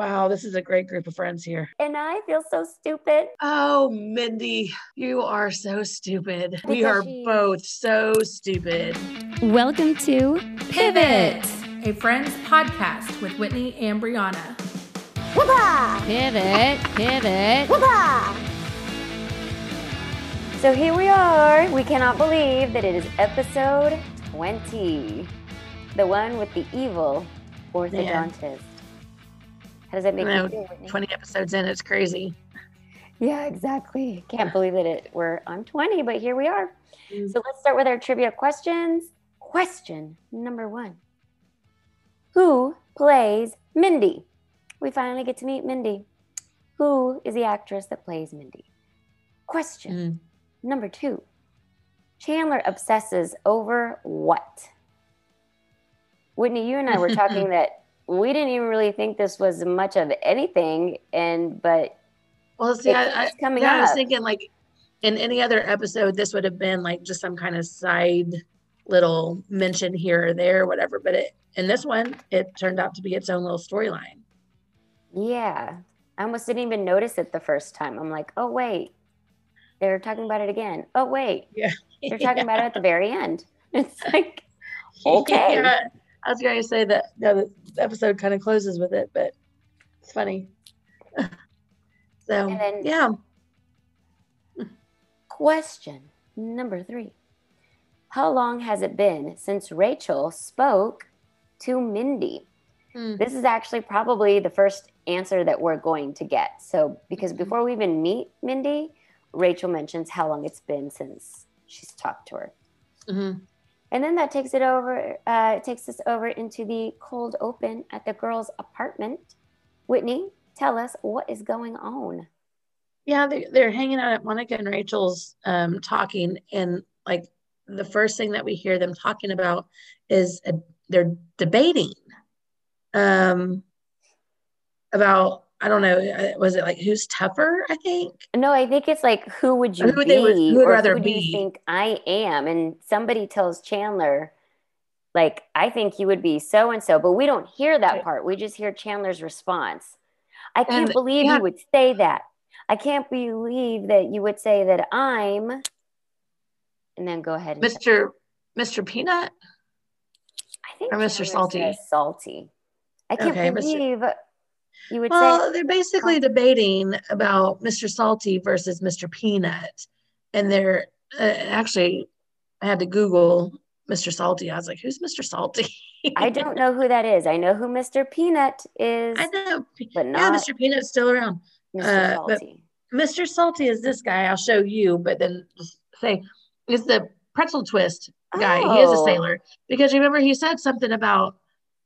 Wow, this is a great group of friends here. And I feel so stupid. Oh, Mindy, you are so stupid. we are she- both so stupid. Welcome to Pivot. a Friends podcast with Whitney and Brianna. Whoopah! Pivot, pivot. Whoopah! So here we are. We cannot believe that it is episode 20. The one with the evil orthodontist. How does that make know, you feel, Whitney? 20 episodes in, it's crazy. Yeah, exactly. Can't believe that it we're on 20, but here we are. Mm. So let's start with our trivia questions. Question number one. Who plays Mindy? We finally get to meet Mindy. Who is the actress that plays Mindy? Question Mm. number two. Chandler obsesses over what? Whitney, you and I were talking that we didn't even really think this was much of anything, and but Well, see, I, I, coming yeah, I was thinking like in any other episode, this would have been like just some kind of side little mention here or there, or whatever. But it, in this one, it turned out to be its own little storyline. Yeah. I almost didn't even notice it the first time. I'm like, oh, wait. They're talking about it again. Oh, wait. Yeah. They're talking about it at the very end. It's like, Okay. Yeah, I was going to say that no, the episode kind of closes with it, but it's funny. so, then- yeah. question number three How long has it been since Rachel spoke to Mindy? Hmm. This is actually probably the first answer that we're going to get. So, because Mhm. before we even meet Mindy, Rachel mentions how long it's been since she's talked to her. Mhm. And then that takes it over, uh, it takes us over into the cold open at the girls' apartment. Whitney, tell us what is going on. Yeah, they, they're hanging out at Monica and Rachel's um, talking, and like the first thing that we hear them talking about is they're debating um, about I don't know, uh, was it like who's tougher? I think. No, I think it's like, who would you Who would be? would- who would or rather who do you think I am? And somebody tells Chandler, like, I think you would be so and so, but we don't hear that Right. part. We just hear Chandler's response. I can't And, believe yeah. you would say that. I can't believe that you would say that I'm. And then go ahead and Mr. Mr. Peanut. I think or Mr. Salty? salty. I can't Okay, Mr. you would Well, say they're basically debating about Mr. Salty versus Mr. Peanut, and they're uh, actually I had to Google Mr. Salty. I was like, who's Mr. Salty? I don't know who that is. I know who Mr. Peanut is, I know. but Yeah, not Mr. Peanut's still around. Mr. uh, Salty. Mr. Salty is this guy. I'll show you, but then say is the pretzel twist guy. He is a Oh. sailor because remember he said something about,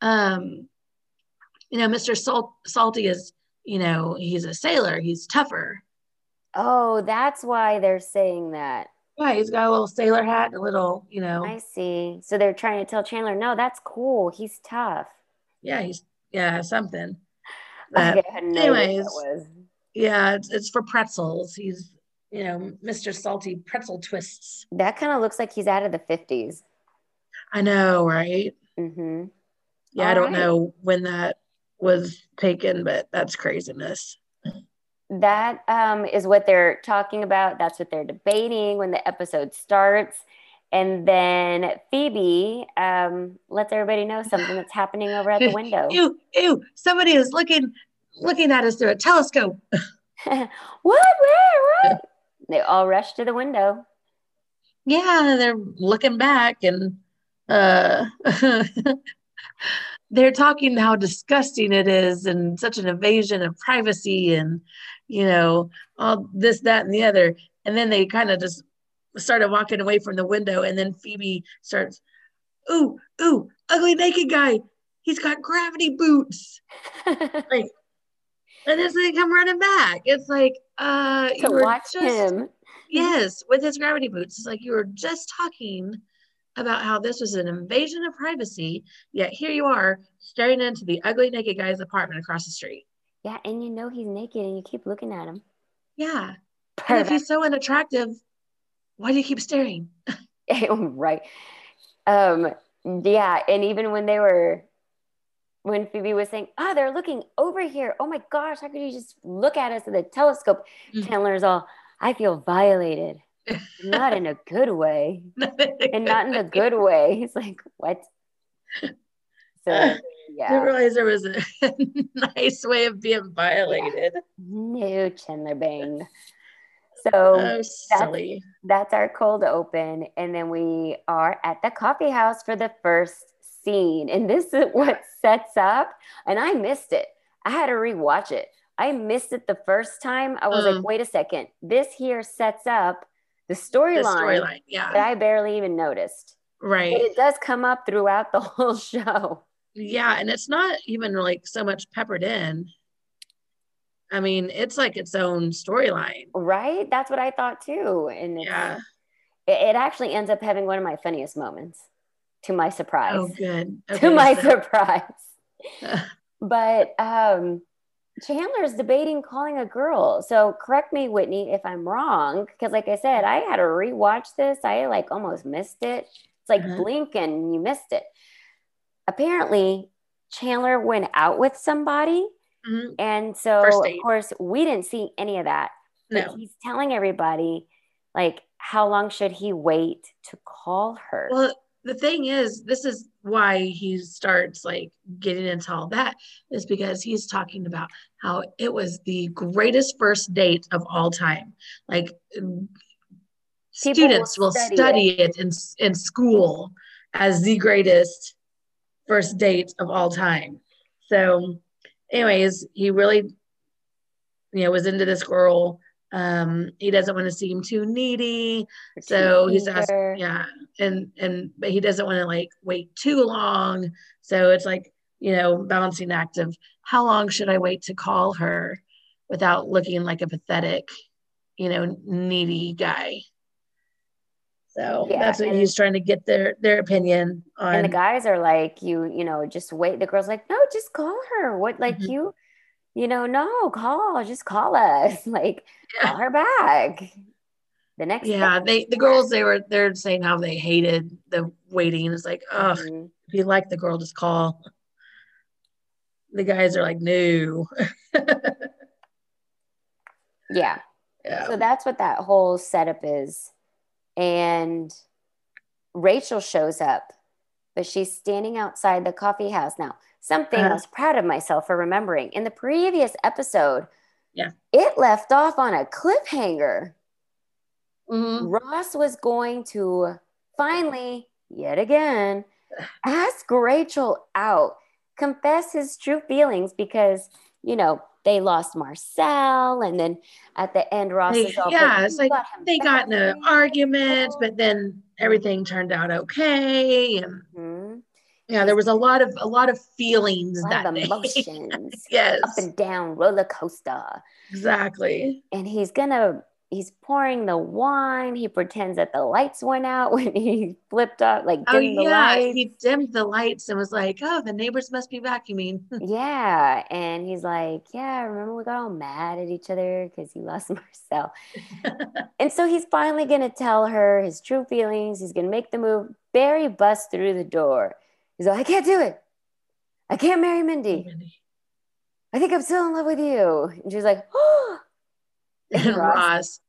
um, you know, Mr. Salt Salty is, you know, he's a sailor. He's tougher. Oh, that's why they're saying that. Yeah, he's got a little sailor hat, and a little, you know, I see. So they're trying to tell Chandler, no, that's cool. He's tough. yeah, he's yeah something. But Okay, I had no idea that anyways. was. yeah, it's, it's for pretzels. He's you know Mr. Salty pretzel twists. That kind of looks like he's out of the 50s. I know, right? Mm-hmm. Yeah, I don't right. know when that was taken, but that's craziness. That um, is what they're talking about. That's what they're debating when the episode starts. And then Phoebe um, lets everybody know something that's happening over at the window. Ew, ew! Somebody is looking looking at us through a telescope. what? Where? What? They all rush to the window. Yeah, they're looking back and uh they're talking how disgusting it is and such an invasion of privacy and you know all this that and the other. And then they kind of just started walking away from the window. And then Phoebe starts ooh ooh ugly naked guy. He's got gravity boots. Like and then they come running back. It's like uh to you were watch just- him. Yes, with his gravity boots. It's like you were just talking about how this was an invasion of privacy, yet here you are staring into the ugly naked guy's apartment across the street. Yeah, and you know he's naked and you keep looking at him. Yeah. And if he's so unattractive, why do you keep staring? right. Um, yeah, and even when they were when Phoebe was saying, "Oh, they're looking over here. Oh my gosh, how could you just look at us with a telescope?" Mhm. Chandler's all, "I feel violated, not in a good way, and not in a good way." He's like, "What?" So I yeah, realized there was a nice way of being violated. no Chandler Bing. So Oh, silly. that's our cold open, and then we are at the coffee house for the first scene, and this is what sets up. And I missed it. I had to rewatch it. I missed it the first time. I was Mm. like, wait a second. This here sets up the storyline storyline. Yeah. that I barely even noticed. But right. it does come up throughout the whole show. Yeah. And it's not even like so much peppered in. I mean, it's like its own storyline. Right? That's what I thought too. And Yeah. it, it actually ends up having one of my funniest moments to my surprise. Oh, good. to my so- surprise. But um, Chandler's debating calling a girl. So correct me, Whitney, if I'm wrong, because like I said, I had to rewatch this. I like almost missed it. It's like Uh-huh. blink and you missed it. Apparently, Chandler went out with somebody, Mhm. and so of course we didn't see any of that. But No. he's telling everybody like how long should he wait to call her? Well, the thing is, this is why he starts like getting into all that is because he's talking about how it was the greatest first date of all time. Like um, People students will will study study, it. in in school as the greatest first date of all time. So, anyways, he really, you know, was into this girl. Um, he doesn't want to seem too needy so he's asking yeah and and but he doesn't want to like wait too long. So it's like you know balancing act of how long should i wait to call her without looking like a pathetic you know needy guy? So Yeah, that's what he's trying to get their their opinion on. And the guys are like you you know just wait. The girl's like no just call her. What like Mhm. you you know no call just call us. Like Yeah. call her back the next yeah day. they the girls they were they're saying how they hated the waiting it's like oh Mhm. if you like the girl just call the guys are like no yeah yeah so that's what that whole setup is and rachel shows up but she's standing outside the coffee house now something i Uh-huh. was proud of myself for remembering in the previous episode Yeah. it left off on a cliffhanger Mhm. Ross was going to finally, yet again, ask Rachel out, confess his true feelings because, you know, they lost Marcel. And then at the end, Ross They- is all, yeah, "But it's like got they got in an back." argument, but then everything turned out okay. And Mhm. yeah, there was a lot of a lot of feelings A lot that of day. emotions, yes, up and down roller coaster. exactly. And he's gonna, he's pouring the wine. He pretends that the lights went out when he flipped up, like Oh yeah, lights. he dimmed the lights and was like, "Oh, the neighbors must be vacuuming." Yeah. And he's like, Yeah, remember we got all mad at each other because he lost Marcel. and so he's finally going to tell her his true feelings. He's going to make the move. Barry busts through the door. He's like, I can't do it. I can't marry Mindy. I think I'm still in love with you. And she's like, Oh, and Ross. Ross,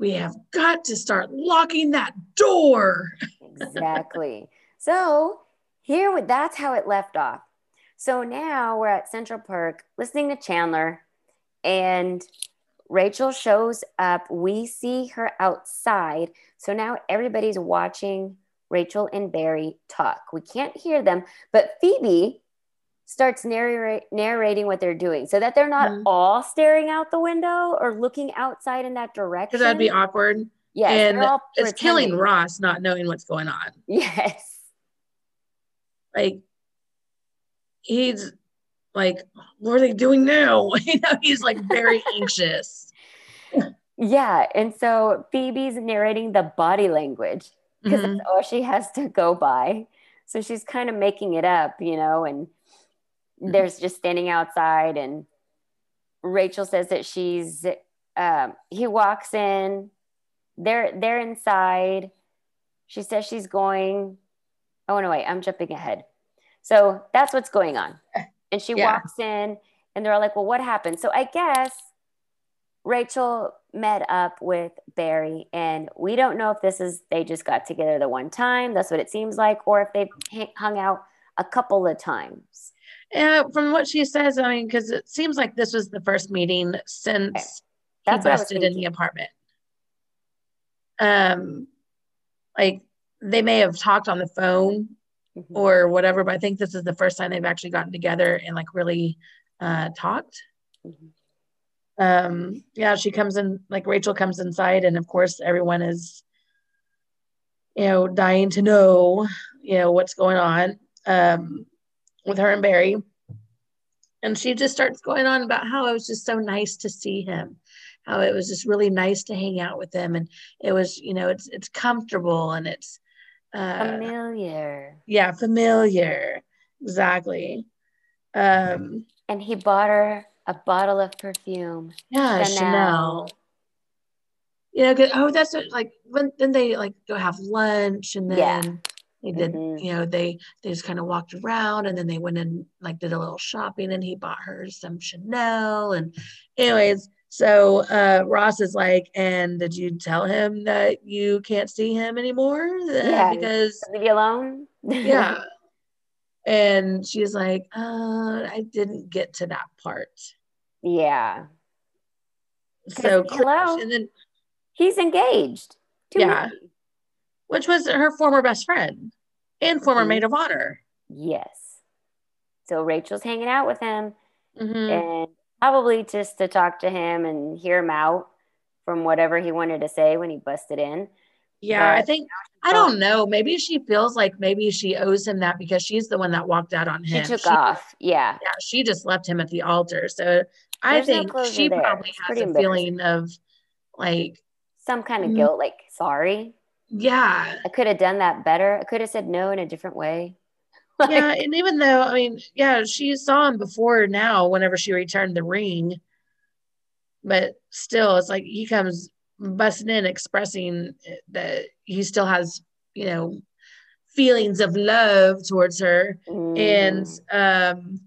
we have got to start locking that door. exactly. So here, that's how it left off. So now we're at Central Park listening to Chandler, and Rachel shows up. We see her outside. So now everybody's watching Rachel and Barry talk. We can't hear them, but Phoebe starts narrate, narrating what they're doing so that they're not Mhm. all staring out the window or looking outside in that direction. Because that'd be awkward. Yes, and it's killing. Ross not knowing what's going on. Yes. like he's like what are they doing now you know he's like very anxious Yeah. And so Phoebe's narrating the body language because Mhm. that's all she has to go by. So she's kind of making it up, you know, and there's just standing outside. And Rachel says that she's, um, he walks in, they're, they're inside. She says she's going, oh, no, wait, I'm jumping ahead. So that's what's going on. And she Yeah. walks in and they're all like, well, what happened? So I guess Rachel met up with Barry, and we don't know if this is they just got together the one time. That's what it seems like, or if they've hung out a couple of times. Yeah, from what she says, I mean, because it seems like this was the first meeting since he That's was busted in the apartment. Um, like they may have talked on the phone Mhm. or whatever, but I think this is the first time they've actually gotten together and like really uh talked. Mhm. Um, yeah, she comes in like Rachel comes inside, and of course everyone is, you know, dying to know, you know, what's going on um with her and Barry. And she just starts going on about how it was just so nice to see him, how it was just really nice to hang out with him, and it was, you know, it's it's comfortable and it's uh Familiar. yeah, familiar. Exactly. Um, And he bought her a bottle of perfume. yeah, Chanel. Chanel. You know, oh, that's what, like when then they like go have lunch and then Yeah. They did, Mhm. you know, they they just kind of walked around and then they went and like did a little shopping and he bought her some Chanel and anyways, so uh Ross is like, and did you tell him that you can't see him anymore? Uh, Yeah. because Leave you alone. yeah. And she's like, uh, I didn't get to that part. yeah. So hello? and then He's engaged. to Yeah. Mindy. Which was her former best friend and former Mhm. maid of honor. Yes. So Rachel's hanging out with him Mhm. and probably just to talk to him and hear him out from whatever he wanted to say when he busted in. Yeah, I think I don't know. Maybe she feels like maybe she owes him that because she's the one that walked out on him. She took off. Yeah. Yeah, she just left him at the altar. So I There's no think closure she there. probably It's has a feeling of like, Some kind of Mhm. guilt, like, sorry, yeah, I could have done that better. I could have said no in a different way. Like, yeah. And even though, I mean, yeah, she saw him before now, whenever she returned the ring, but still, it's like he comes busting in, expressing that he still has, you know, feelings of love towards her. And mm, um,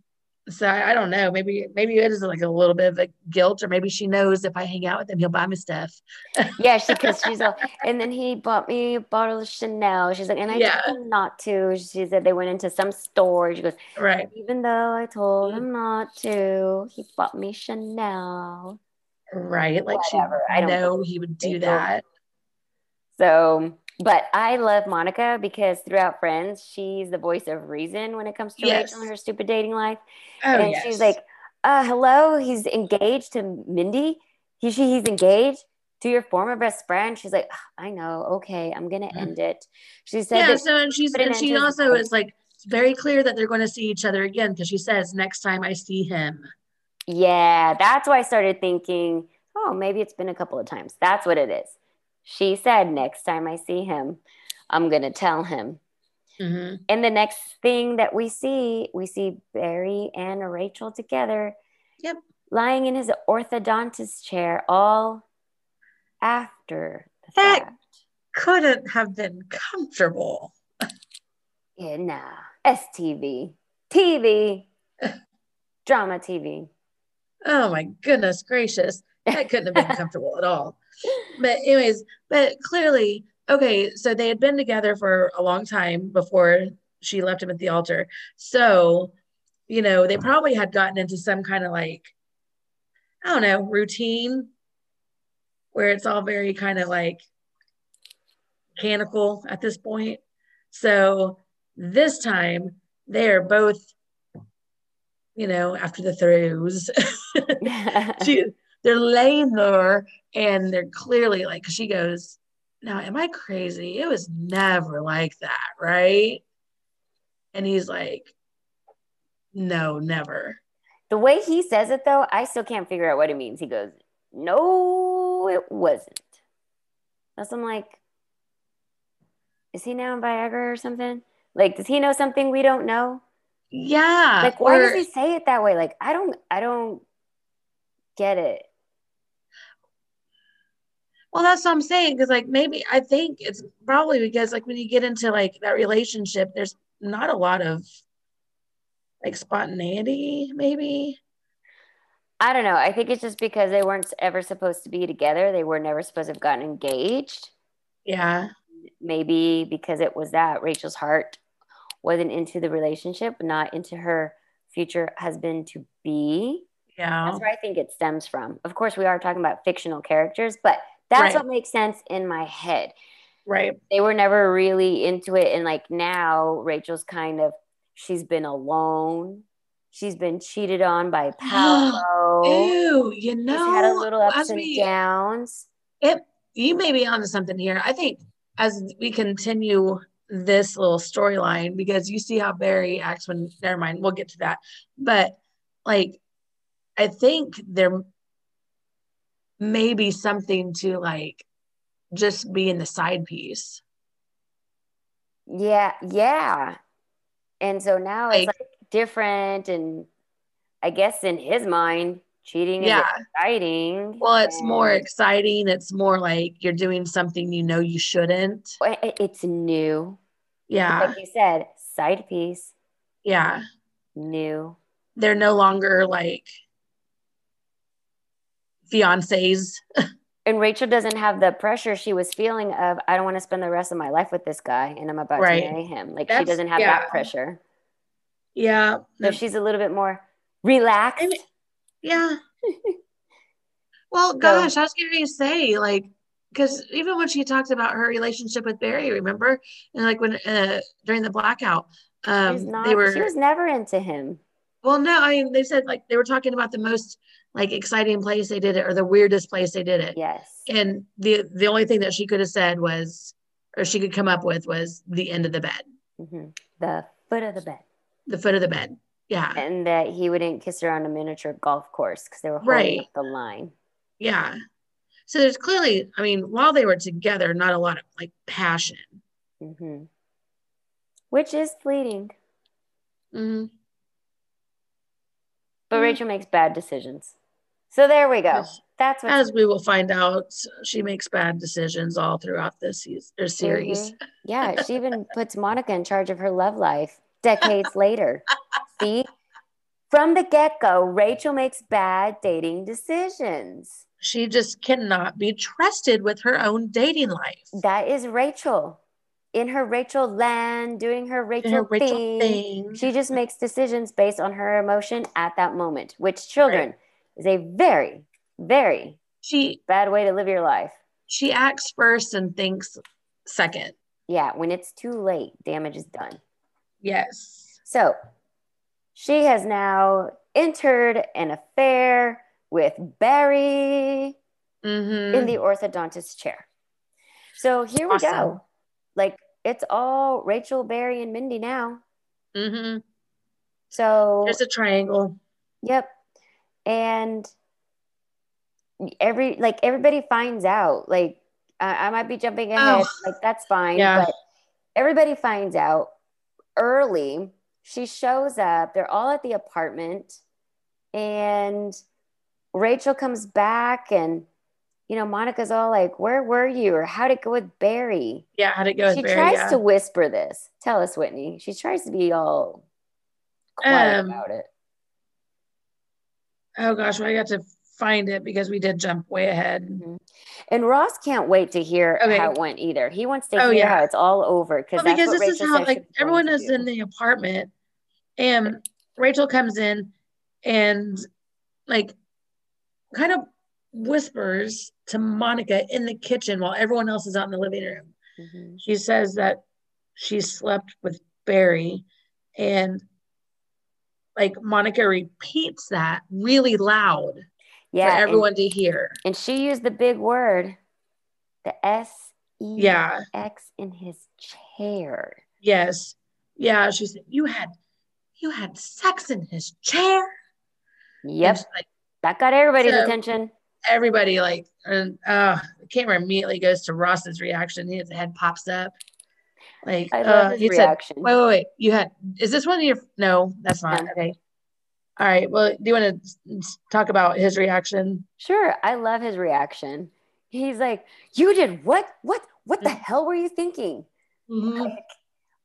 so I, I don't know, maybe maybe it is like a little bit of a guilt, or maybe she knows if I hang out with him, he'll buy me stuff. yeah, she because she's all, and then he bought me a bottle of Chanel. She's like, and I Yeah. told him not to. She said they went into some store. She goes, Right. even though I told Mm. him not to, he bought me Chanel. Right. Like Whatever, I she don't know he would do. that. So, but I love Monica because throughout Friends, she's the voice of reason when it comes to Yes. Rachel and her stupid dating life. Oh, and yes. she's like, uh, hello, he's engaged to Mindy. He, she, he's engaged to your former best friend. She's like, I know. Okay, I'm going to end it. She said yeah. So and she's an and she his also is like it's very clear that they're going to see each other again because she says next time I see him. Yeah, that's why I started thinking, oh, maybe it's been a couple of times. That's what it is. She said, next time I see him, I'm going to tell him. Mhm. And the next thing that we see, we see Barry and Rachel together. Yep. Lying in his orthodontist chair, all after the That- fact. Couldn't have been comfortable. Yeah, nah. STV, TV, drama TV. Oh my goodness gracious. That couldn't have been comfortable at all. But anyways, but clearly, okay, so they had been together for a long time before she left him at the altar. So, you know, they probably had gotten into some kind of like, I don't know, routine where it's all very kind of like mechanical at this point. So this time they are both, you know, after the throes. she they're laying there and they're clearly like she goes now am i crazy it was never like that right and he's like no never the way he says it, though, I still can't figure out what it means. He goes, No, it wasn't. That's I'm like, is he now on Viagra or something? Like, does he know something we don't know? yeah Like, why or- does he say it that way? Like, I don't, I don't get it. Well that's what i'm saying because like maybe i think it's probably because like when you get into like that relationship there's not a lot of like spontaneity, maybe. I don't know. I think it's just because they weren't ever supposed to be together. They were never supposed to have gotten engaged. Yeah. Maybe because it was that Rachel's heart wasn't into the relationship, not into her future husband to be. Yeah. That's where I think it stems from. Of course, we are talking about fictional characters, but that's Right. what makes sense in my head. Right. They were never really into it. And like now, Rachel's kind of, she's been alone. She's been cheated on by Paolo. Ew, you know, She's had a little ups and we- downs. It, you may be onto something here. I think as we continue this little storyline, because you see how Barry acts when, never mind, we'll get to that. But like, I think there may be something to like just be in the side piece. Yeah, yeah. And so now it's Like- like different. And I guess in his mind, cheating Yeah. is exciting. Well, it's more exciting. It's more like you're doing something you know you shouldn't. It's new. Yeah. Like you said, side piece, Yeah. new. They're no longer like fiancés. And Rachel doesn't have the pressure she was feeling of, I don't want to spend the rest of my life with this guy and I'm about Right. to marry him. Like she doesn't have yeah. that pressure. Yeah. So she's a little bit more relaxed. I mean- Yeah. Well, gosh, I was going to say, like, because even when she talked about her relationship with Barry, remember, and like when uh, during the blackout, um, not, they were she was never into him. well, no, I mean, they said like they were talking about the most like exciting place they did it or the weirdest place they did it, Yes. and the the only thing that she could have said was, or she could come up with was the end of the bed, hmm The foot of the bed. the foot of the bed. Yeah, And that he wouldn't kiss her on a miniature golf course because they were holding Right. up the line. yeah. So there's clearly, I mean, while they were together, not a lot of like passion. hmm Which is fleeting. Mhm. But Mhm. Rachel makes bad decisions. So there we go. That's what As we will find out, she makes bad decisions all throughout this or series. Mhm. Yeah, she even puts Monica in charge of her love life decades later. See? From the get go, Rachel makes bad dating decisions. She just cannot be trusted with her own dating life. That is Rachel. In her Rachel land, doing her Rachel, her Rachel thing. thing. She just makes decisions based on her emotion at that moment, which children is a very, very She bad way to live your life. she acts first and thinks second. Yeah, when it's too late, damage is done. Yes. So she has now entered an affair with Barry Mm-hmm. in the orthodontist chair. So here we go. Like it's all Rachel, Barry, and Mindy now. mm-hmm. So There's a triangle. Yep. And every like everybody finds out. Like I, I might be jumping ahead. Oh. Like that's fine. Yeah. But everybody finds out early. She shows up. They're all at the apartment, and Rachel comes back, and you know Monica's all like, "Where were you?" or "How'd it go with Barry?" Yeah, how'd it go with she Barry? tries yeah. to whisper this. Tell us, Whitney. She tries to be all quiet Um, about it. Oh gosh, well, I got to find it because we did jump way ahead. Mhm. And Ross can't wait to hear Okay. how it went either. He wants to Oh, hear yeah. how it's all over because Well, because this is how like everyone is in the apartment and Rachel comes in and like kind of whispers to Monica in the kitchen while everyone else is out in the living room. Mhm. She says that she slept with Barry and like Monica repeats that really loud Yeah, for and- everyone to hear. And, she used the big word, the S E Yeah. X in his chair. Yes. Yeah, she said you had you had sex in his chair. Yep, like that got everybody's So- attention. everybody like and uh the camera immediately goes to Ross's reaction. His head pops up. Like I uh love his he said, reaction. wait, wait, wait. You had is this one of your no, that's not No. okay. All right. Well, do you want to talk about his reaction? Sure, I love his reaction. He's like, "You did what? What? What the Mm. hell were you thinking?" Mhm. Like,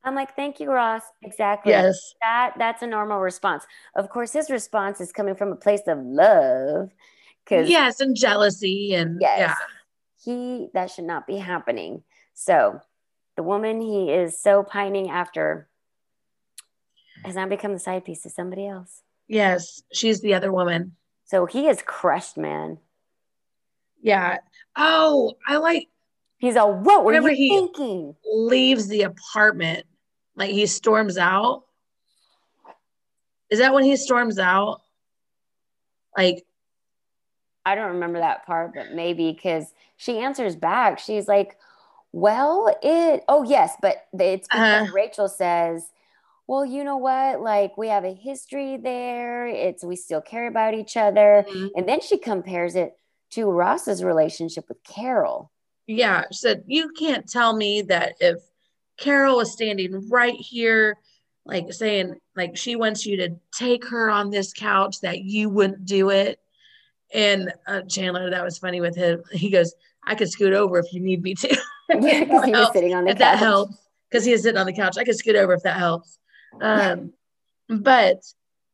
I'm like, thank you, Ross. Exactly. Yes. That that's a normal response. Of course, his response is coming from a place of love. Because Yes, and jealousy and Yes. yeah. he that should not be happening. So the woman he is so pining after has now become the side piece to somebody else. Yes, she's the other woman. So he is crushed, man. Yeah. Oh, I like He's all, what were you he- thinking? leaves the apartment. Like he storms out. Is that when he storms out? Like, I don't remember that part, but maybe because she answers back. She's like, well, it, oh, yes, but it's because Uh-huh. Rachel says, well, you know what? Like, we have a history there. It's, we still care about each other. Mhm. And then she compares it to Ross's relationship with Carol. yeah, she said, You can't tell me that if Carol was standing right here, like saying, like, she wants you to take her on this couch, that you wouldn't do it. And uh, Chandler, that was funny with him. He goes, I could scoot over if you need me to. Because he was sitting on the if that couch. helps. Because he is sitting on the couch. I could scoot over if that helps. Um but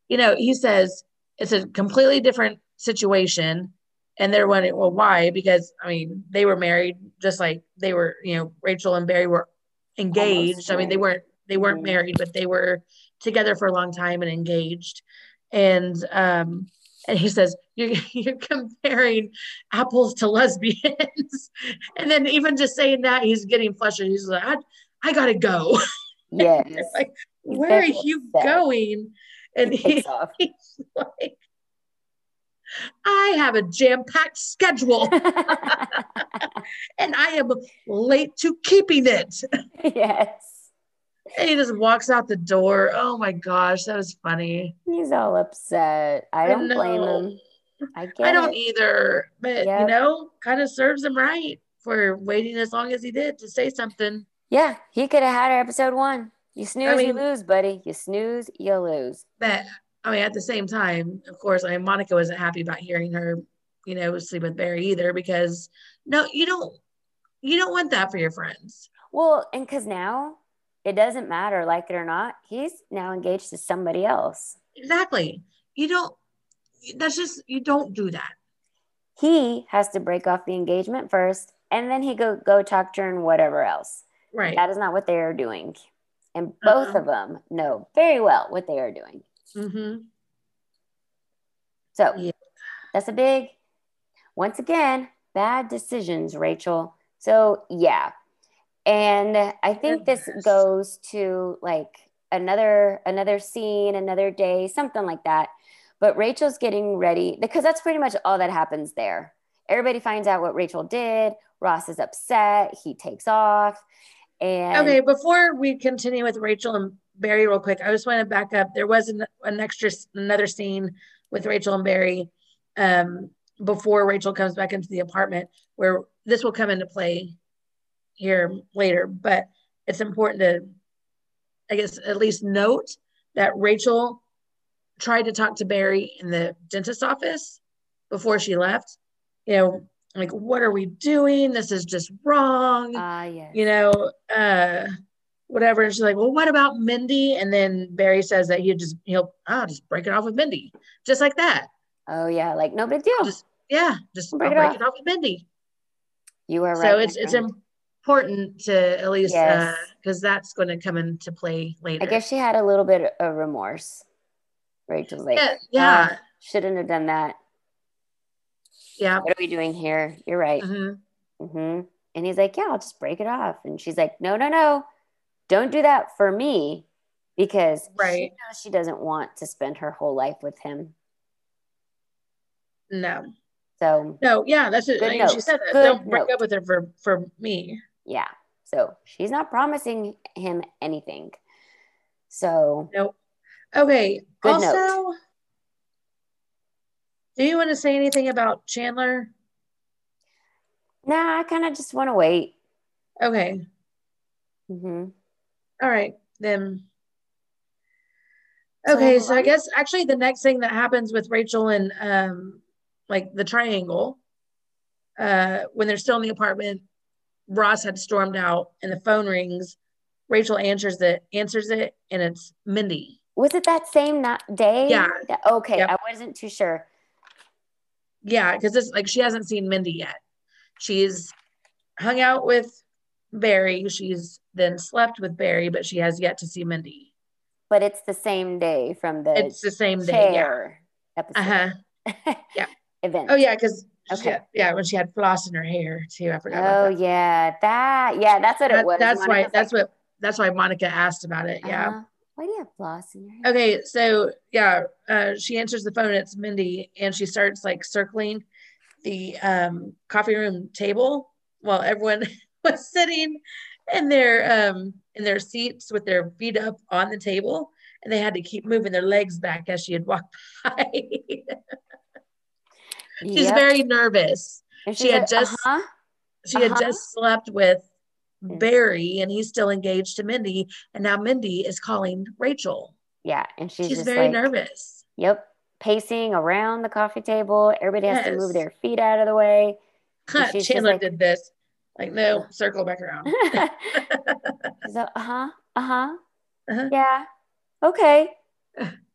you know he says it's a completely different situation. And they're wondering well why? Because i mean they were married just like they were you know rachel and barry were engaged. I mean they weren't they weren't Mhm. married but they were together for a long time and engaged. And um and he says you're, you're comparing apples to lesbians. And then even just saying that he's getting flustered. He's like i, I gotta go. Yes. Like where are you upset. going? And He he's like i have a jam-packed schedule. And i am late to keeping it. Yes. And he just walks out the door oh my gosh that was funny He's all upset. I I don't blame him. I get I don't it. either, but you know, kind of serves him right for waiting as long as he did to say something. Yeah, he could have had her episode one. You snooze, you mean- lose, buddy. You snooze, you lose. But I mean, at the same time, of course, I mean, Monica wasn't happy about hearing her, you know, sleep with Barry either, because no, you don't, you don't want that for your friends. Well, and because now it doesn't matter, like it or not, he's now engaged to somebody else. Exactly. You don't. That's just you don't do that. He has to break off the engagement first, and then he go go talk to her and whatever else. Right. That is not what they are doing, and both Uh-uh. of them know very well what they are doing. Mm-hmm. So Yeah. that's a big, once again, bad decisions, Rachel. So yeah. And I think this goes to like another another scene, another day, something like that. But Rachel's getting ready because that's pretty much all that happens there. Everybody finds out what Rachel did. Ross is upset. He takes off. And Okay, before we continue with Rachel and Barry, real quick, I just want to back up. There was an, an extra, another scene with Rachel and Barry um, before Rachel comes back into the apartment, where this will come into play here later. But it's important to, I guess, at least note that Rachel tried to talk to Barry in the dentist office before she left. You know, like, what are we doing? This is just wrong ah yes. you know, uh, whatever. And she's like, well, what about Mindy? And then Barry says that he'll just, he'll, ah, just break it off with Mindy. Just like that. Oh yeah, like no big deal. Just, yeah, just Break break, it break off. it off with Mindy. you are right. so it's, it's friend. Important to at least, Yes. because that's going to come into play later. I guess she had a little bit of remorse. Rachel's like, yeah, yeah, "Ah, shouldn't have done that. yeah. What are we doing here? You're right. mhm. hmm And he's like, yeah, I'll just break it off. And she's like, no, no, no, don't do that for me because she knows she doesn't want to spend her whole life with him. No, So no, yeah, that's it. I mean, she said that. Good Don't break note. up with her for, for me. Yeah, so she's not promising him anything. So Nope. Okay. Good also, note. do you want to say anything about Chandler? nah, I kind of just want to wait. Okay. hmm All right, then. Okay, so I um, guess actually the next thing that happens with Rachel and um like the triangle, uh when they're still in the apartment, Ross had stormed out and the phone rings Rachel answers it, answers it, and it's Mindy. Was it that same not day? Yeah. Okay, Yep. I wasn't too sure. Yeah, because it's like she hasn't seen Mindy yet. She's hung out with Barry. She's then slept with Barry, but she has yet to see Mindy. But it's the same day from the It's the same day. Yeah. episode Uh huh. yeah. event. Oh yeah, because Okay. yeah, when she had floss in her hair too. I forgot. Oh about that. yeah, that yeah, that's what it was. that's why. That's like, what. That's why Monica asked about it. Yeah. uh-huh. Why do you have floss in your hair? Okay, so yeah, uh, she answers the phone. It's Mindy, and she starts like circling the um, coffee room table while everyone was sitting in their um, in their seats with their feet up on the table, and they had to keep moving their legs back as she had walked by. She's Yep. very nervous. And she had like, just- uh-huh. She had Uh-huh. just slept with Mm. Barry, and he's still engaged to Mindy, and now Mindy is calling Rachel. yeah, and she's, She's, very like, nervous. Yep, pacing around the coffee table. Everybody has to move their feet out of the way. And Chandler like- did this. Like, no, circle back around. Like, uh huh, uh huh, Uh-huh. yeah, okay.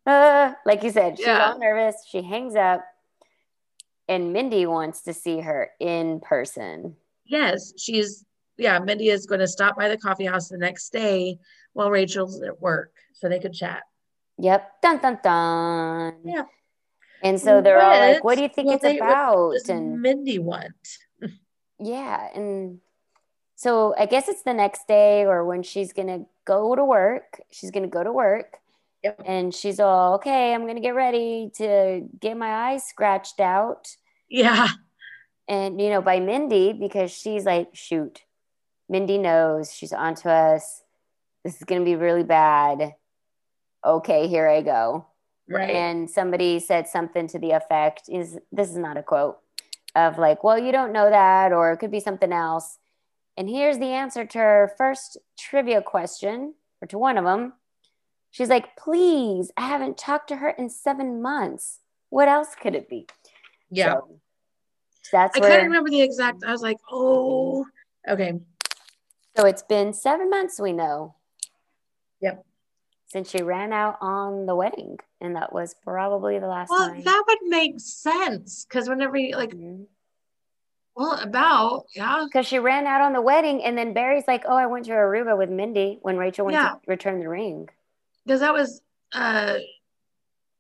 Uh, like you said, she's Yeah. all nervous. She hangs up, and Mindy wants to see her in person. yes, she's yeah, Mindy is going to stop by the coffee house the next day while Rachel's at work so they could chat. Yep, dun dun dun. Yeah. And so they're all like, What "What do you think will it's they- about?" And Mindy want? Yeah, and so I guess it's the next day or when she's gonna go to work. She's gonna go to work. Yep. And she's all okay. I'm gonna get ready to get my eyes scratched out, Yeah. and you know by Mindy because she's like, shoot, Mindy knows she's onto us. This is gonna be really bad. Okay, here I go. Right. And somebody said something to the effect is this is not a quote of like, well, you don't know that, or it could be something else. And here's the answer to her first trivia question, or to one of them. She's like, please, I haven't talked to her in seven months. What else could it be? Yeah. So that's I where. couldn't remember the exact. I was like, oh, okay. So it's been seven months, we know. Yep. Since she ran out on the wedding. And that was probably the last Well, time. that would make sense because whenever you like, Mhm. well, about yeah, because she ran out on the wedding, and then Barry's like, "Oh, I went to Aruba with Mindy when Rachel went Yeah. to return the ring." because that was uh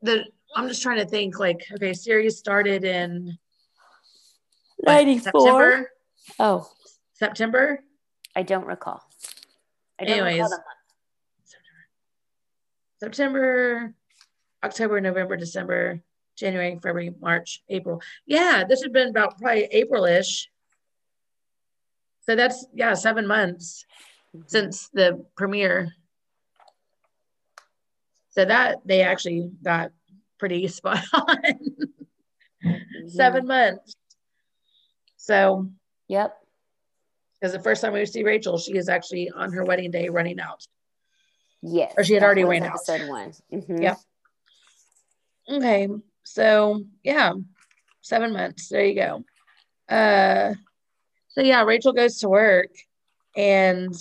the. I'm just trying to think. Like, okay, series started in what, September. Oh, September. I don't recall. I don't Anyways. recall the. September, October, November, December, January, February, March, April. Yeah, this had been about probably April-ish. So that's yeah, seven months mm-hmm. since the premiere. So that they actually got pretty spot on. Mhm. seven months. So Yep. because the first time we see Rachel, she is actually on her wedding day running out. Yes. Or she had already ran out. one. Mhm. Yep. Okay, so yeah, seven months. There you go. Uh, so yeah, Rachel goes to work, and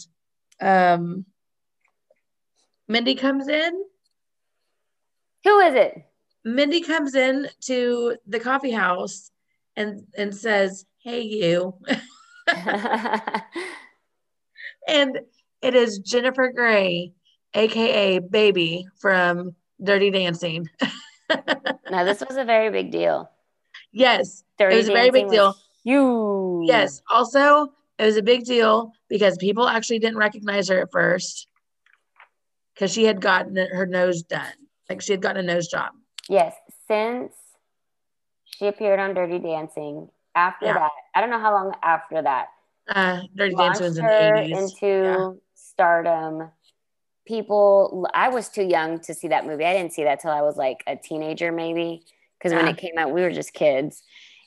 um, Mindy comes in. Who is it? Mindy comes in to the coffee house and and says, "Hey, you," and it is Jennifer Grey, aka Baby from Dirty Dancing. now this was a very big deal. yes, Dirty it was a very big deal. You. Yes. Also, it was a big deal because people actually didn't recognize her at first because she had gotten her nose done. Like she had gotten a nose job. Yes. Since she appeared on Dirty Dancing, after Yeah. that, I don't know how long after that, Uh, Dirty Dancing was in the 80s. into stardom. People, I was too young to see that movie. I didn't see that till I was like a teenager, maybe, because when it came out, we were just kids.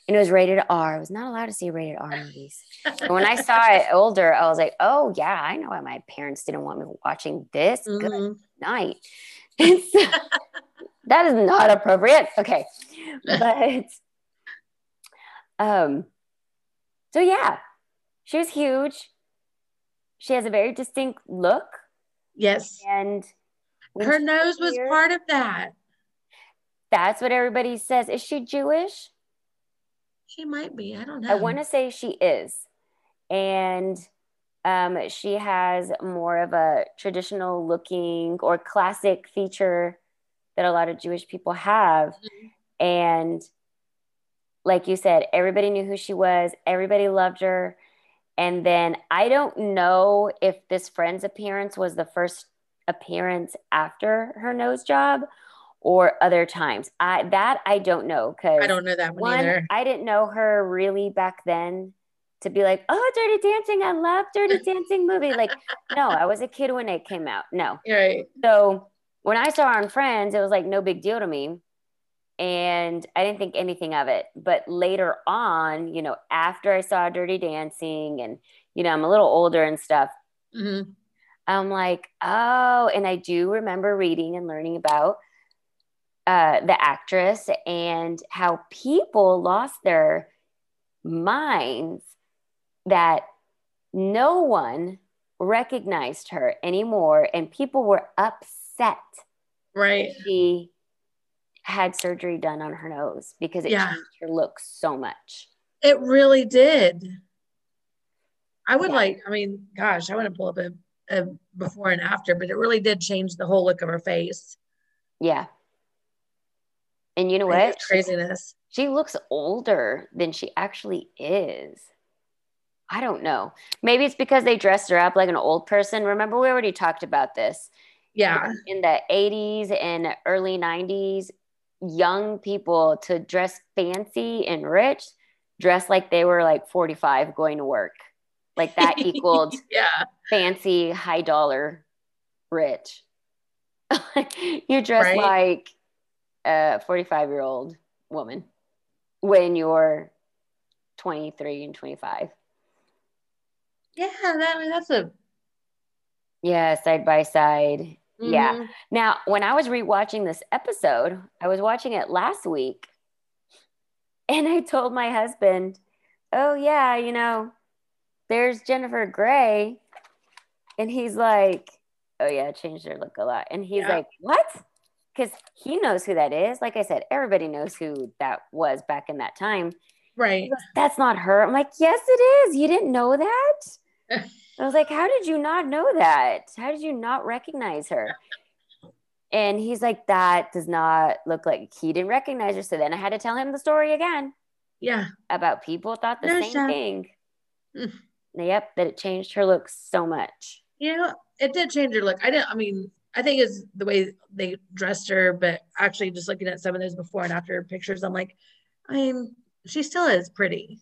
And it was rated R. I was not allowed to see rated R movies. And when I saw it older, I was like, oh, yeah, I know why my parents didn't want me watching this. Good Mhm. night. And so- that is not appropriate. Okay. But um so yeah, she was huge. She has a very distinct look. Yes. And Her nose was here- part of that. That's what everybody says. Is she Jewish? She might be. I don't know. I want to say she is. And um, she has more of a traditional looking or classic feature that a lot of Jewish people have. Mhm. And like you said, everybody knew who she was, everybody loved her. And then I don't know if this friend's appearance was the first appearance after her nose job or other times. I that I don't know because I don't know that one, one, either. I didn't know her really back then to be like, oh, Dirty Dancing. I love Dirty Dancing movie. Like, no, I was a kid when it came out. No. Right. So when I saw her on Friends, it was like no big deal to me. And I didn't think anything of it. But later on, you know, after I saw Dirty Dancing and, you know, I'm a little older and stuff, Mhm. I'm like, oh, and I do remember reading and learning about uh, the actress and how people lost their minds that no one recognized her anymore, and people were upset Set right. she had surgery done on her nose because it Yeah. changed her look so much. It really did. I would Yeah. like, I mean, gosh, I want to pull up a, a before and after, but it really did change the whole look of her face. Yeah. And you know what? it's craziness. she looks older than she actually is. I don't know. Maybe it's because they dressed her up like an old person. Remember, we already talked about this. Yeah. In the 80s and early 90s, young people to dress fancy and rich dress like they were like 45 going to work. Like that equaled yeah. fancy, high dollar, rich. you dress Right. like a 45 year old woman when you're 23 and 25. Yeah. That, that's a, Yeah, side by side. Yeah. Mhm. Now, when I was rewatching this episode, I was watching it last week and I told my husband, Oh, yeah, you know, there's Jennifer Grey. And he's like, Oh, yeah, changed her look a lot. And he's Yeah. like, What? Because he knows who that is. Like I said, everybody knows who that was back in that time. Right. Goes, That's not her. I'm like, Yes, it is. You didn't know that? I was like, How did you not know that? How did you not recognize her? And he's like, That does not look like he didn't recognize her. So then I had to tell him the story again Yeah. about people thought the No same shot. thing. Mm. Yep, that it changed her look so much. You know, it did change her look. I didn't, I mean, I think it's the way they dressed her, but actually just looking at some of those before and after pictures, I'm like, I mean, she still is pretty.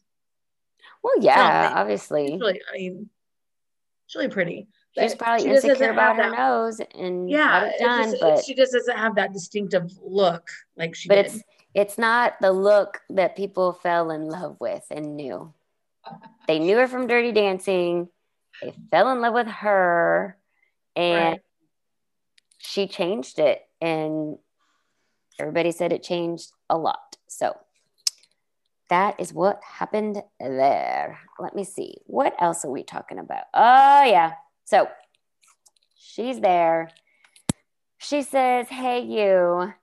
Well, yeah, obviously. really, I mean, she's really pretty. She's probably she insecure about her that- nose and Yeah, it it done, just- but she just doesn't have that distinctive look like she but did. it's it's not the look that people fell in love with and knew. They knew her from Dirty Dancing. They fell in love with her, and Right. she changed it. And everybody said it changed a lot. So that is what happened there. Let me see. What else are we talking about? Oh, yeah. So she's there. She says, Hey, you.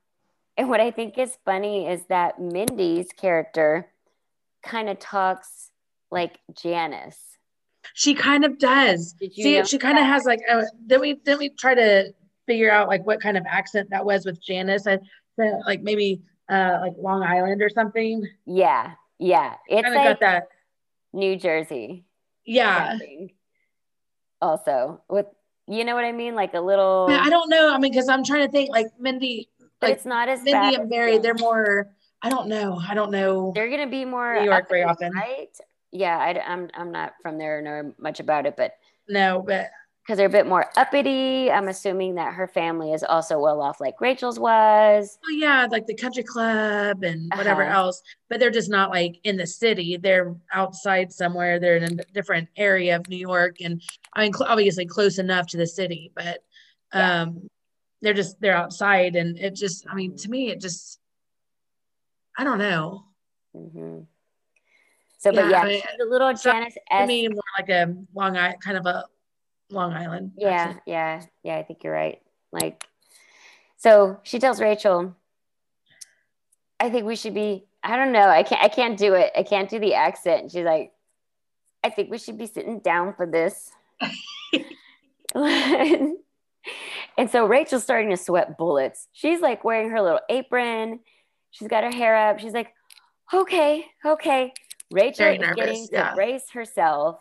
And what I think is funny is that Mindy's character kind of talks like Janice. She kind of does. See, she kind of has like. Uh, then we then we try to figure out like what kind of accent that was with Janice. I said like maybe uh like Long Island or something. Yeah, yeah. It's Kind of like got that. New Jersey. Yeah. Also, with you know what I mean, like a little. I don't know. I mean, because I'm trying to think like Mindy, like it's not as Mindy and Barry. They're more. I don't know. I don't know. They're gonna be more New York very often. right? Yeah, I, am I'm not from there nor much about it, but No, but because they're a bit more uppity, I'm assuming that her family is also well off, like Rachel's was. well, yeah, like the country club and whatever Uh-huh. else. But they're just not like in the city. They're outside somewhere. They're in a different area of New York, and I mean, cl- obviously close enough to the city, but Yeah. um, they're just they're outside, and it just. I mean, to me, it just. I don't know. hmm So, but Yeah, yeah, I mean, a little Janice To S. me, more like a Long Island kind of a Long Island. Yeah, accent. yeah, yeah. I think you're right. Like, so she tells Rachel, "I think we should be. I don't know. I can't. I can't do it. I can't do the accent." She's like, "I think we should be sitting down for this." and so Rachel's starting to sweat bullets. She's like wearing her little apron. She's got her hair up. She's like, "Okay, okay." Rachel Very is nervous, getting to yeah. brace herself,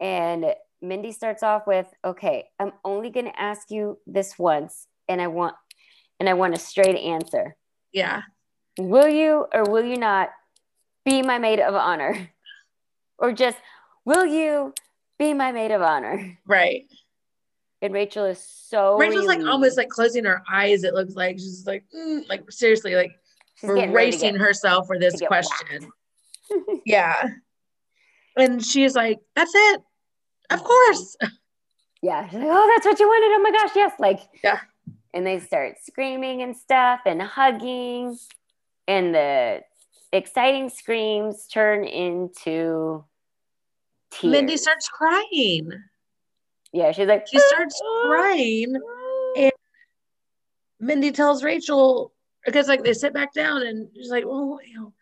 and Mindy starts off with, "Okay, I'm only going to ask you this once, and I want, and I want a straight answer. Yeah. Will you or will you not be my maid of honor, or just will you be my maid of honor?" Right. And Rachel is so Rachel's like almost like closing her eyes. It looks like she's like, mm, like seriously, like She's getting ready to bracing get- herself for this question. yeah. And she's like, that's it. Of course. Yeah. She's like, oh, that's what you wanted. Oh my gosh, yes. Like, Yeah. And they start screaming and stuff and hugging. And the exciting screams turn into tears. Mindy starts crying. Yeah, she's like, She starts crying. And Mindy tells Rachel, because like they sit back down and she's like, well, you know,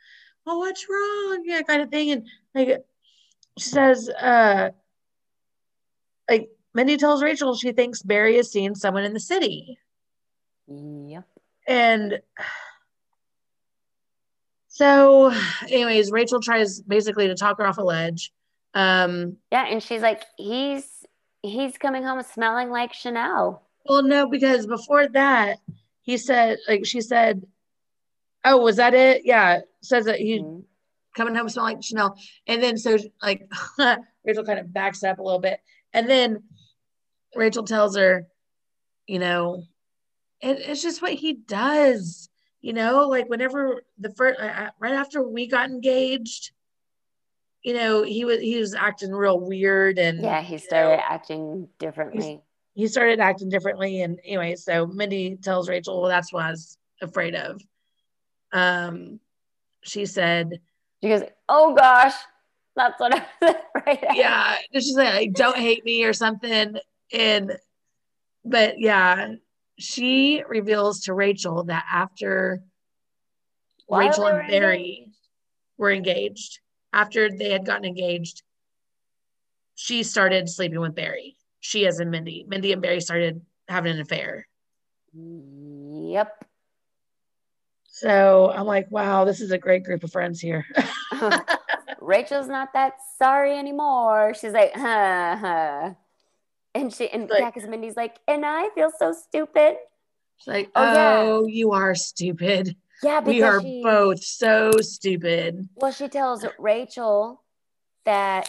well, what's wrong? Yeah, kind of thing. And like she says, uh, like Mindy tells Rachel she thinks Barry has seen someone in the city. Yep. And so, anyways, Rachel tries basically to talk her off a ledge. Um, Yeah, and she's like, he's he's coming home smelling like Chanel. well, no, because before that, he said, like, she said, Oh, was that it? Yeah. Says that he Mhm. coming home smelling like Chanel. And then so like Rachel kind of backs up a little bit. And then Rachel tells her, you know, it, it's just what he does. You know, like whenever the first right after we got engaged, you know, he was he was acting real weird and Yeah, he started know, acting differently. he started acting differently. And anyway, so Mindy tells Rachel, well, that's what I was afraid of. Um, she said, She goes, Oh gosh, that's what I was afraid of. yeah she's like, like don't hate me or something and but yeah she reveals to rachel that after While rachel and barry engaged. were engaged after they had gotten engaged she started sleeping with barry she as in mindy mindy and barry started having an affair Yep. so i'm like wow this is a great group of friends here Rachel's not that sorry anymore. She's like, huh, huh. And she and Like- yeah, because Mindy's like, and I feel so stupid. she's like Oh, yeah. oh you are stupid Yeah, because we are she, both so stupid Well, she tells Rachel that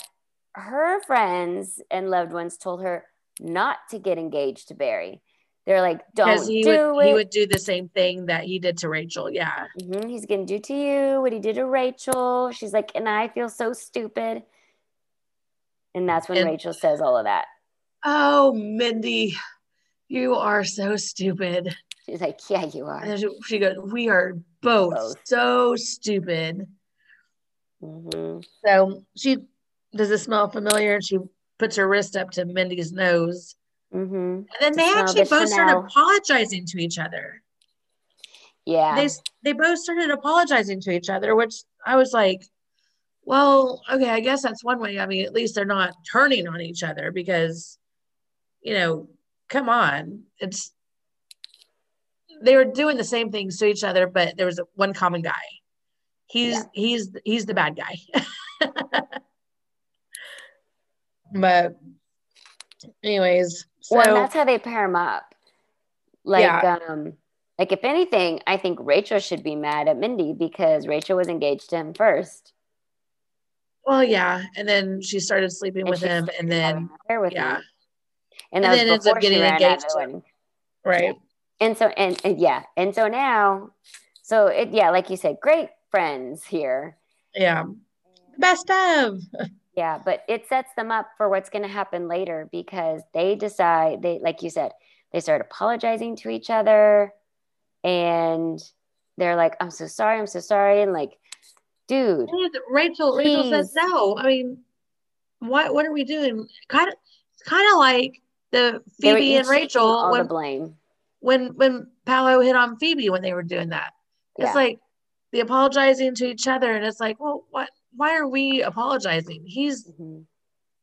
her friends and loved ones told her not to get engaged to Barry. They're like, don't he do would it. he would do the same thing that he did to Rachel. Yeah. Mhm, He's gonna do to you what he did to Rachel. She's like, and I feel so stupid. And that's when And- Rachel says all of that. Oh, Mindy, you are so stupid. She's like, yeah, you are. And she- goes, "We are both, Both. so stupid." hmm So she does it smell familiar? And she puts her wrist up to Mindy's nose, hmm and then To they actually the both started apologizing to each other. Yeah. They they both started apologizing to each other, which I was like, "Well, okay, I guess that's one way. I mean, at least they're not turning on each other because, you know, come on, it's." They were doing the same things to each other, but there was one common guy. He's Yeah. he's he's the bad guy. but anyways, so well, that's how they pair them up. Like, Yeah. um, like if anything, I think Rachel should be mad at Mindy because Rachel was engaged to him first. well, yeah, and then she started sleeping And with him, and then yeah, him. And And then ends up getting engaged right, And so and, and yeah, and so now, so it yeah, like you said, great friends here. yeah, best of. Yeah, but it sets them up for what's going to happen later because they decide they like you said, they start apologizing to each other and they're like, I'm so sorry, I'm so sorry. And like, dude, Rachel, Rachel says no. I mean, what what are we doing? Kind of, kind of like the Phoebe and Rachel all the when, blame. when when Paolo hit on Phoebe when they were doing that. It's Yeah. like the apologizing to each other, and it's like, well, what? Why are we apologizing? He's Mhm.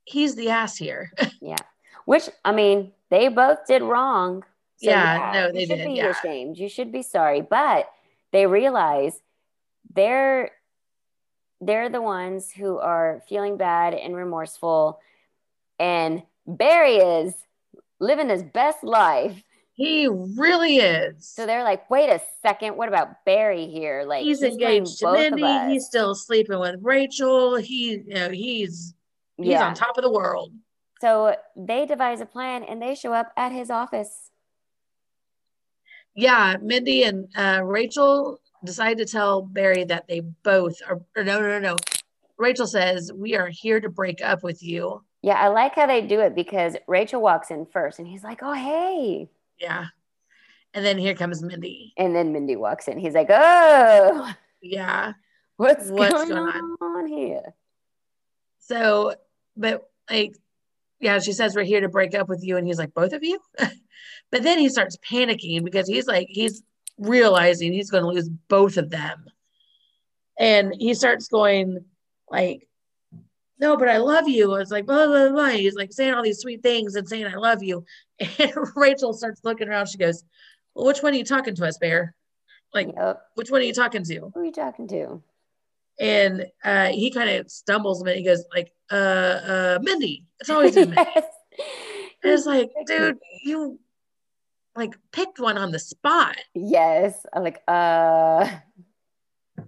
he's the ass here. Yeah. Which I mean, they both did wrong. So, Yeah, no, you they should did, be yeah. ashamed. You should be sorry. But they realize they're they're the ones who are feeling bad and remorseful. And Barry is living his best life. He really is. So they're like, wait a second, what about Barry here? Like he's playing engaged to Mindy. He's still sleeping with Rachel. He, you know, he's he's yeah. on top of the world. So they devise a plan and they show up at his office. Yeah, Mindy and uh, Rachel decide to tell Barry that they both are. No, no, no. Rachel says we are here to break up with you. Yeah, I like how they do it because Rachel walks in first and he's like, oh, hey. Yeah, and then here comes Mindy. And then Mindy walks in. He's like, oh, Yeah. what's, What's going, going on? here? So, but like, yeah, she says we're here to break up with you, and he's like, both of you. but then he starts panicking because he's like, he's realizing he's going to lose both of them, and he starts going like, no, but I love you. It's like blah blah blah. He's like saying all these sweet things and saying I love you, and Rachel starts looking around. She goes, well, which one are you talking to us, Bear? Like, Yep. which one are you talking to? Who are you talking to? and uh, he kind of stumbles a minute. He goes like, uh, uh, Mindy. It's always been Mindy. And it's like, dude, you like picked one on the spot. Yes. I'm like, uh,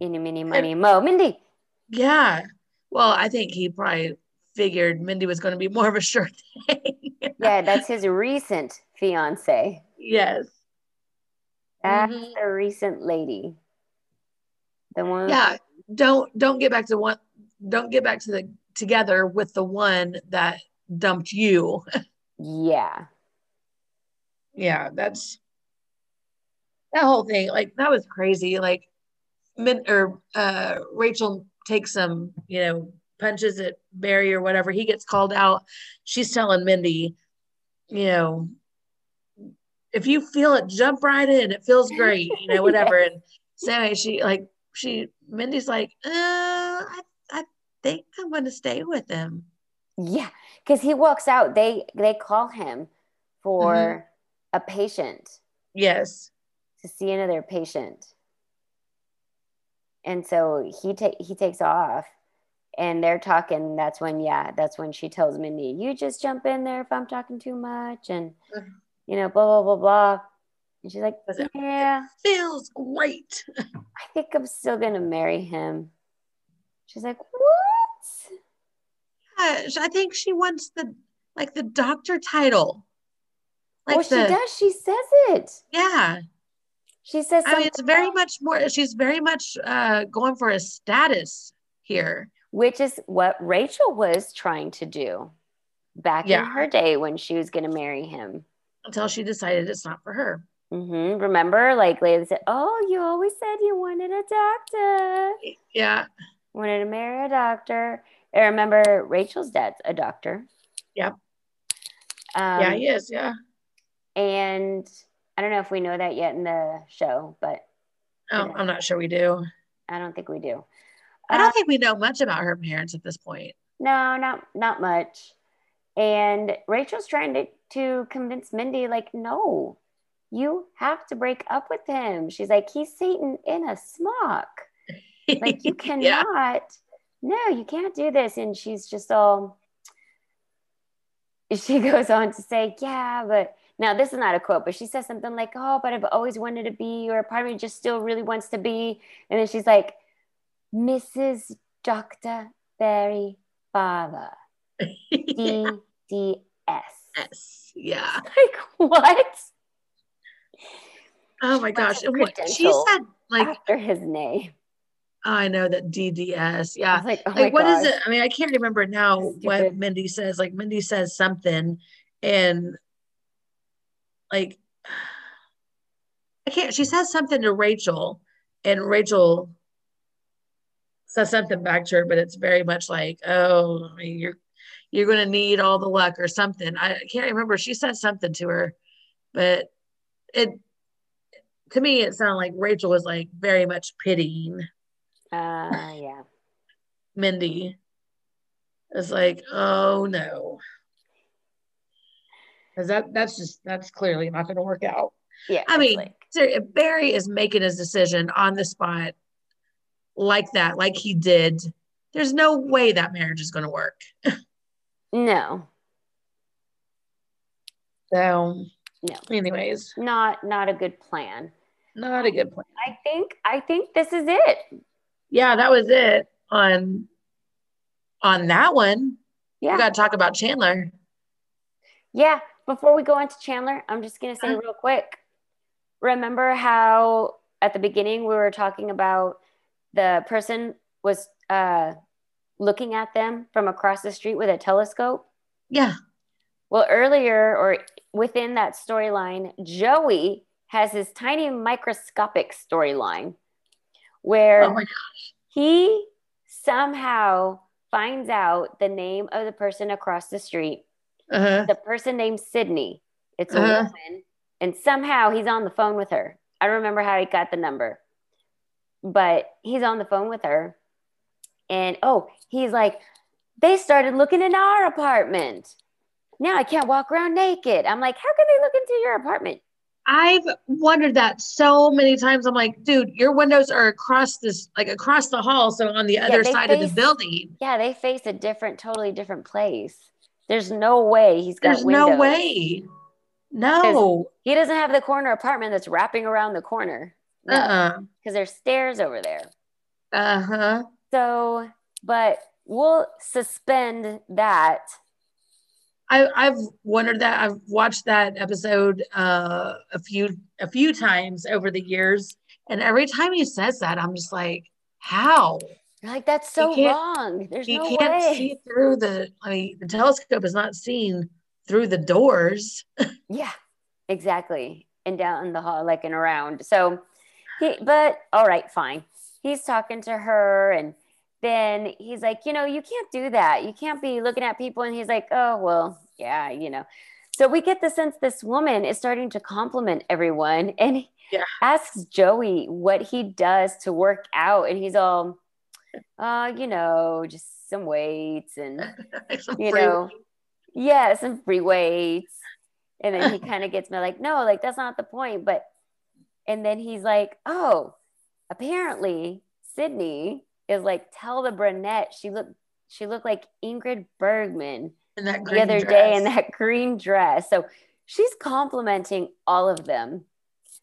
eeny, meeny, miny, mo. Mindy. Yeah. Well, I think he probably figured Mindy was going to be more of a sure thing. Yeah, that's his recent fiance. yes. That's Mhm. the recent lady. The one. Yeah. Don't don't get back to one. Don't get back to the together with the one that dumped you. Yeah. yeah that's that whole thing like that was crazy like Min, or uh rachel takes some you know punches at barry or whatever he gets called out. She's telling mindy you know if you feel it jump right in. It feels great you know whatever. And so anyway she like she mindy's like uh i, I think i'm going to stay with him. Yeah, because he walks out. They they call him for a patient. Yes. To see another patient, and so he ta- he takes off, and they're talking. That's when yeah, that's when she tells Mindy, "You just jump in there if I'm talking too much," and you know blah blah blah blah. And she's like, Was it- "Yeah, feels great I think I'm still gonna marry him." She's like, "What?" Yeah, I think she wants the like the doctor title. Like well, she the does. She says it. yeah. She says I mean, it's very much more. She's very much uh, going for a status here. which is what Rachel was trying to do back Yeah. in her day when she was going to marry him. Until she decided it's not for her. Mm-hmm. Remember, like Layla said, "Oh, you always said you wanted a doctor, Yeah, wanted to marry a doctor." I remember Rachel's dad's a doctor. Yep. Um, yeah, he is. Yeah. And I don't know if we know that yet in the show, but Oh, I'm not sure we do. I don't think we do. I don't Uh, think we know much about her parents at this point. No, not not much. And Rachel's trying to to convince Mindy, like, no, you have to break up with him. She's like, he's Satan in a smock. Like, you cannot. yeah. No, you can't do this. And she's just all. She goes on to say, yeah, but now this is not a quote, but she says something like, oh, but I've always wanted to be, or part of me just still really wants to be. And then she's like, Mrs. Dr. Barry Farber. DDS. yes. Yeah. Like what? Oh my gosh. she said, like, After his name. I know that DDS. Yeah. like, oh like what is gosh. it i mean i can't remember now what mindy says like mindy says something and like i can't she says something to rachel and rachel says something back to her but it's very much like oh you're you're going to need all the luck or something. I can't remember. She said something to her, but it to me it sounded like Rachel was like very much pitying Uh, yeah. Mindy. It's like, oh no. Because that that's just that's clearly not going to work out. Yeah. I mean, like- Barry is making his decision on the spot like that, like he did, there's no way that marriage is going to work. no, So, no, anyways, not not a good plan. not a good plan. I think I think this is it. Yeah, that was it on on that one. Yeah. We got to talk about Chandler. Yeah. Before we go into Chandler, I'm just going to say Uh-huh. real quick. Remember how at the beginning we were talking about the person was uh, looking at them from across the street with a telescope? Yeah. Well, earlier or within that storyline, Joey has his tiny microscopic storyline where Oh my he somehow finds out the name of the person across the street Uh-huh. the person named Sydney. It's a Uh-huh. woman, and somehow he's on the phone with her. I don't remember how he got the number, but he's on the phone with her. And oh, he's like, they started looking in our apartment. Now I can't walk around naked. I'm like, how can they look into your apartment? I've wondered that so many times. I'm like, dude, your windows are across this, like across the hall, so on the other they side of the building. Yeah, they face a different, totally different place. There's no way he's got There's no way. No. He doesn't have the corner apartment that's wrapping around the corner. No, Uh-uh. because there's stairs over there. Uh-huh. So, but we'll suspend that. I, I've wondered that. I've watched that episode uh, a few a few times over the years, and every time he says that, I'm just like, how? Like, that's so wrong. There's You no can't way. see through the. I mean, the telescope is not seen through the doors. Yeah, exactly. And down the hall, like and around. So, he, but all right, fine. He's talking to her, and then he's like, you know, you can't do that. You can't be looking at people. And he's like, oh, well, yeah, you know. So we get the sense this woman is starting to compliment everyone and he Yeah. asks Joey what he does to work out. And he's all, uh, you know, just some weights and Some you know, yeah, some free weights. And then he kind of gets me like, no, like that's not the point. But, and then he's like, oh, apparently Sydney is like, tell the brunette she looked, she looked like Ingrid Bergman in that the other day in that green dress. So she's complimenting all of them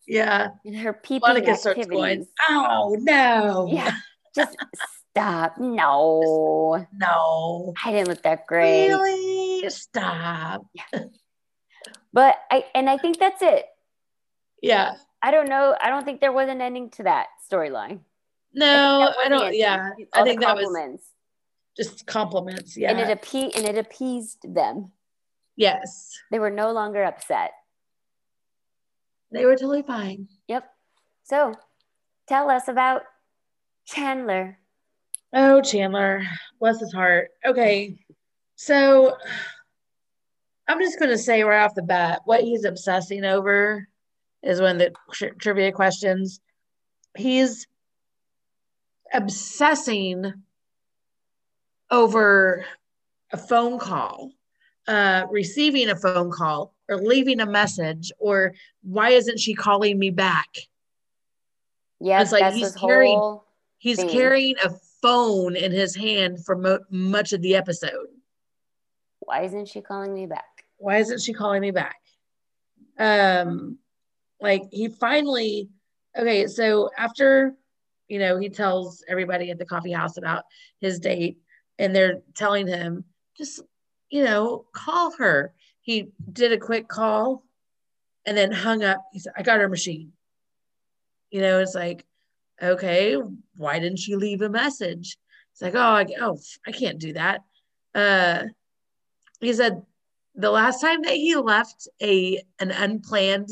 Yeah. in her peeping Monica activities. going, oh no. Yeah, just stop. No, No. I didn't look that great. Really? Stop. But I, and I think that's it. Yeah. I don't know. I don't think there was an ending to that storyline. No, was I don't. Yeah. All I think that was just compliments. Yeah. and it appe- and it appeased them. yes. They were no longer upset. They were totally fine. Yep. So, tell us about Chandler. Oh, Chandler, bless his heart. Okay. So I'm just going to say right off the bat what he's obsessing over is one of the tri- trivia questions. He's obsessing over a phone call, uh, receiving a phone call, or leaving a message, or why isn't she calling me back? Yes, It's like that's he's his carrying- whole. He's thing. carrying a phone in his hand for mo- much of the episode. Why isn't she calling me back? Why isn't she calling me back? Um, like he finally, okay, so after, you know, he tells everybody at the coffee house about his date, and they're telling him, just, you know, call her. He did a quick call and then hung up. He said, I got her machine. You know, it's like, okay, why didn't you leave a message? It's like, oh, I, oh, I can't do that. Uh, he said the last time that he left a an unplanned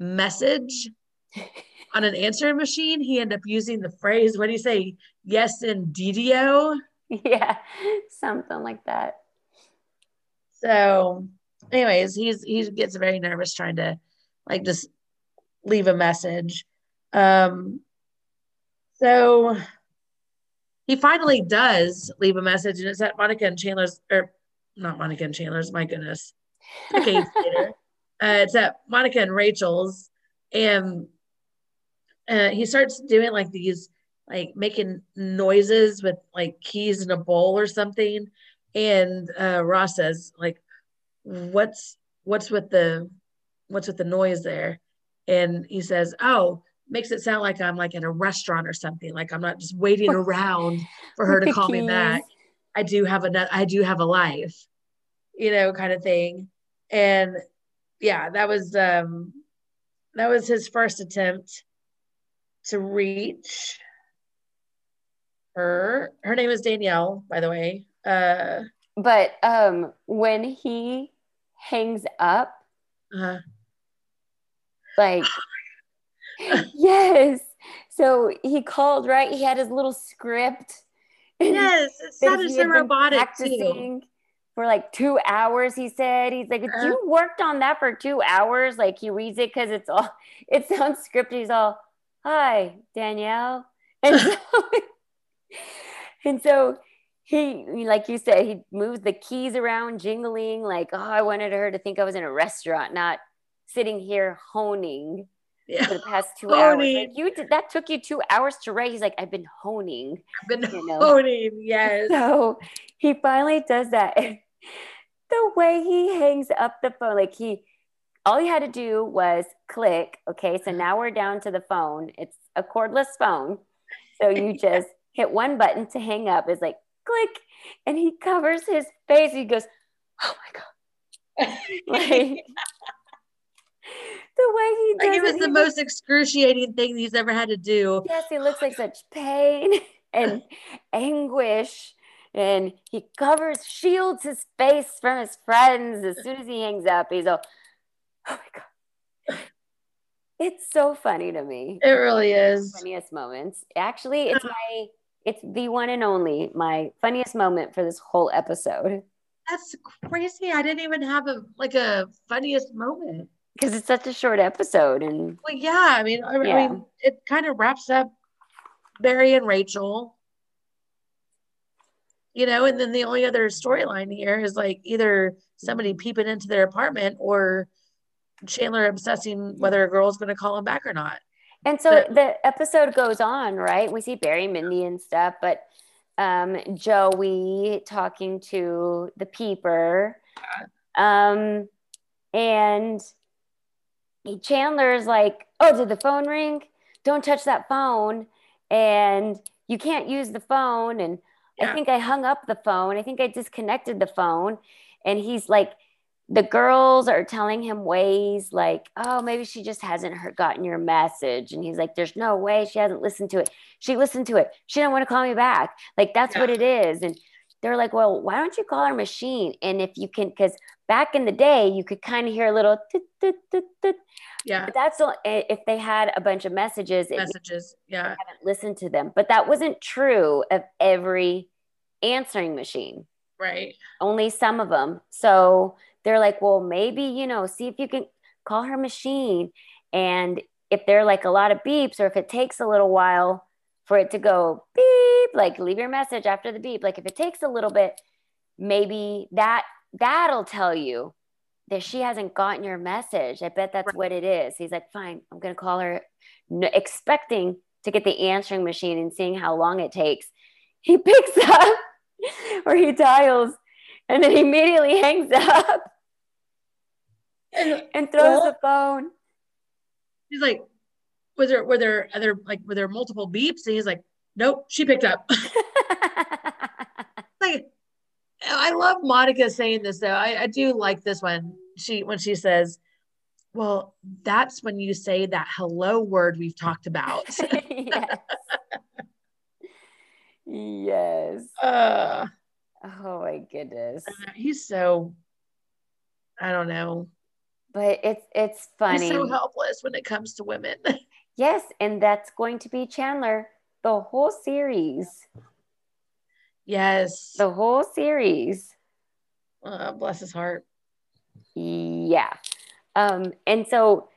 message on an answering machine, he ended up using the phrase, what do you say? Yes, indeedio. yeah, something like that. So, anyways, he's he gets very nervous trying to like just leave a message. Um, so he finally does leave a message, and it's at Monica and Chandler's, or not Monica and Chandler's. My goodness, decades later. Uh, it's at Monica and Rachel's, and uh, he starts doing like these, like making noises with like keys in a bowl or something. And uh, Ross says, like, "What's what's with the what's with the noise there?" And he says, "Oh." Makes it sound like I'm like in a restaurant or something. Like I'm not just waiting around for her to call me back. I do have a I do have a life, you know, kind of thing. And yeah, that was um that was his first attempt to reach her. Her name is Danielle, by the way. Uh but um when he hangs up uh, like yes. So he called right? He had his little script. Yes it that sounded he so had been robotic practicing for like two hours he said. He's like Uh-huh. you worked on that for two hours? Like he reads it because it's all it sounds scripted. He's all hi danielle. And so, and so he like you said he moves the keys around jingling like oh i wanted her to think i was in a restaurant not sitting here honing for the past two hours like you did that took you two hours to write he's like i've been honing I've been you know. honing. Yes. so he finally does that. the way he hangs up the phone, like he, all he had to do was click. Okay, so now we're down to the phone. It's a cordless phone. So you just hit one button to hang up. It's like click, and he covers his face. He goes, "Oh my god!" Like the way he does like it was he the most excruciating thing he's ever had to do. Yes, he looks like such pain and anguish. And he covers, shields his face from his friends as soon as he hangs up. He's all, oh my God. It's so funny to me. It really is. Funniest moments. Actually, it's uh-huh. my, it's the one and only, my funniest moment for this whole episode That's crazy. I didn't even have a like a funniest moment. Because it's such a short episode. And Well, yeah. I mean, I, I mean, it kind of wraps up Barry and Rachel. You know, and then the only other storyline here is like either somebody peeping into their apartment or Chandler obsessing whether a girl's going to call him back or not. And so But- the episode goes on, right? We see Barry, Mindy, and stuff, but um, Joey talking to the peeper. Um, and Chandler's like, Oh, did the phone ring? Don't touch that phone. And you can't use the phone. And I think I hung up the phone. I think I disconnected the phone. And he's like, the girls are telling him ways like, oh, maybe she just hasn't heard, gotten your message. And he's like, there's no way she hasn't listened to it. She listened to it. She didn't want to call me back. Like, that's what it is. And they're like, well, why don't you call her machine? And if you can, because back in the day, you could kind of hear a little, toot, toot, toot, toot. Yeah. but that's all, eh, if they had a bunch of messages, Messages. Yeah. haven't listened to them. But that wasn't true of every answering machine Right. only some of them. So they're like, well, maybe, you know, see if you can call her machine. And if there are like a lot of beeps, or if it takes a little while for it to go beep, like leave your message after the beep, like if it takes a little bit, maybe that that'll tell you that she hasn't gotten your message. I bet that's what it is. He's like, fine, I'm gonna call her, n- expecting to get the answering machine and seeing how long it takes. He picks up or he dials and then immediately hangs up And and throws Well- the phone. he's like, was there, were there other, like, were there multiple beeps? And he's like, nope, she picked up. like, I love Monica saying this though. I, I do like this one. She, when she says, well, that's when you say that hello word we've talked about. yes. yes. uh, Oh my goodness. he's so, I don't know. But it's it's funny. He's so helpless when it comes to women. Yes, and that's going to be Chandler the whole series. yes. The whole series. Uh, bless his heart. Yeah. Um, and so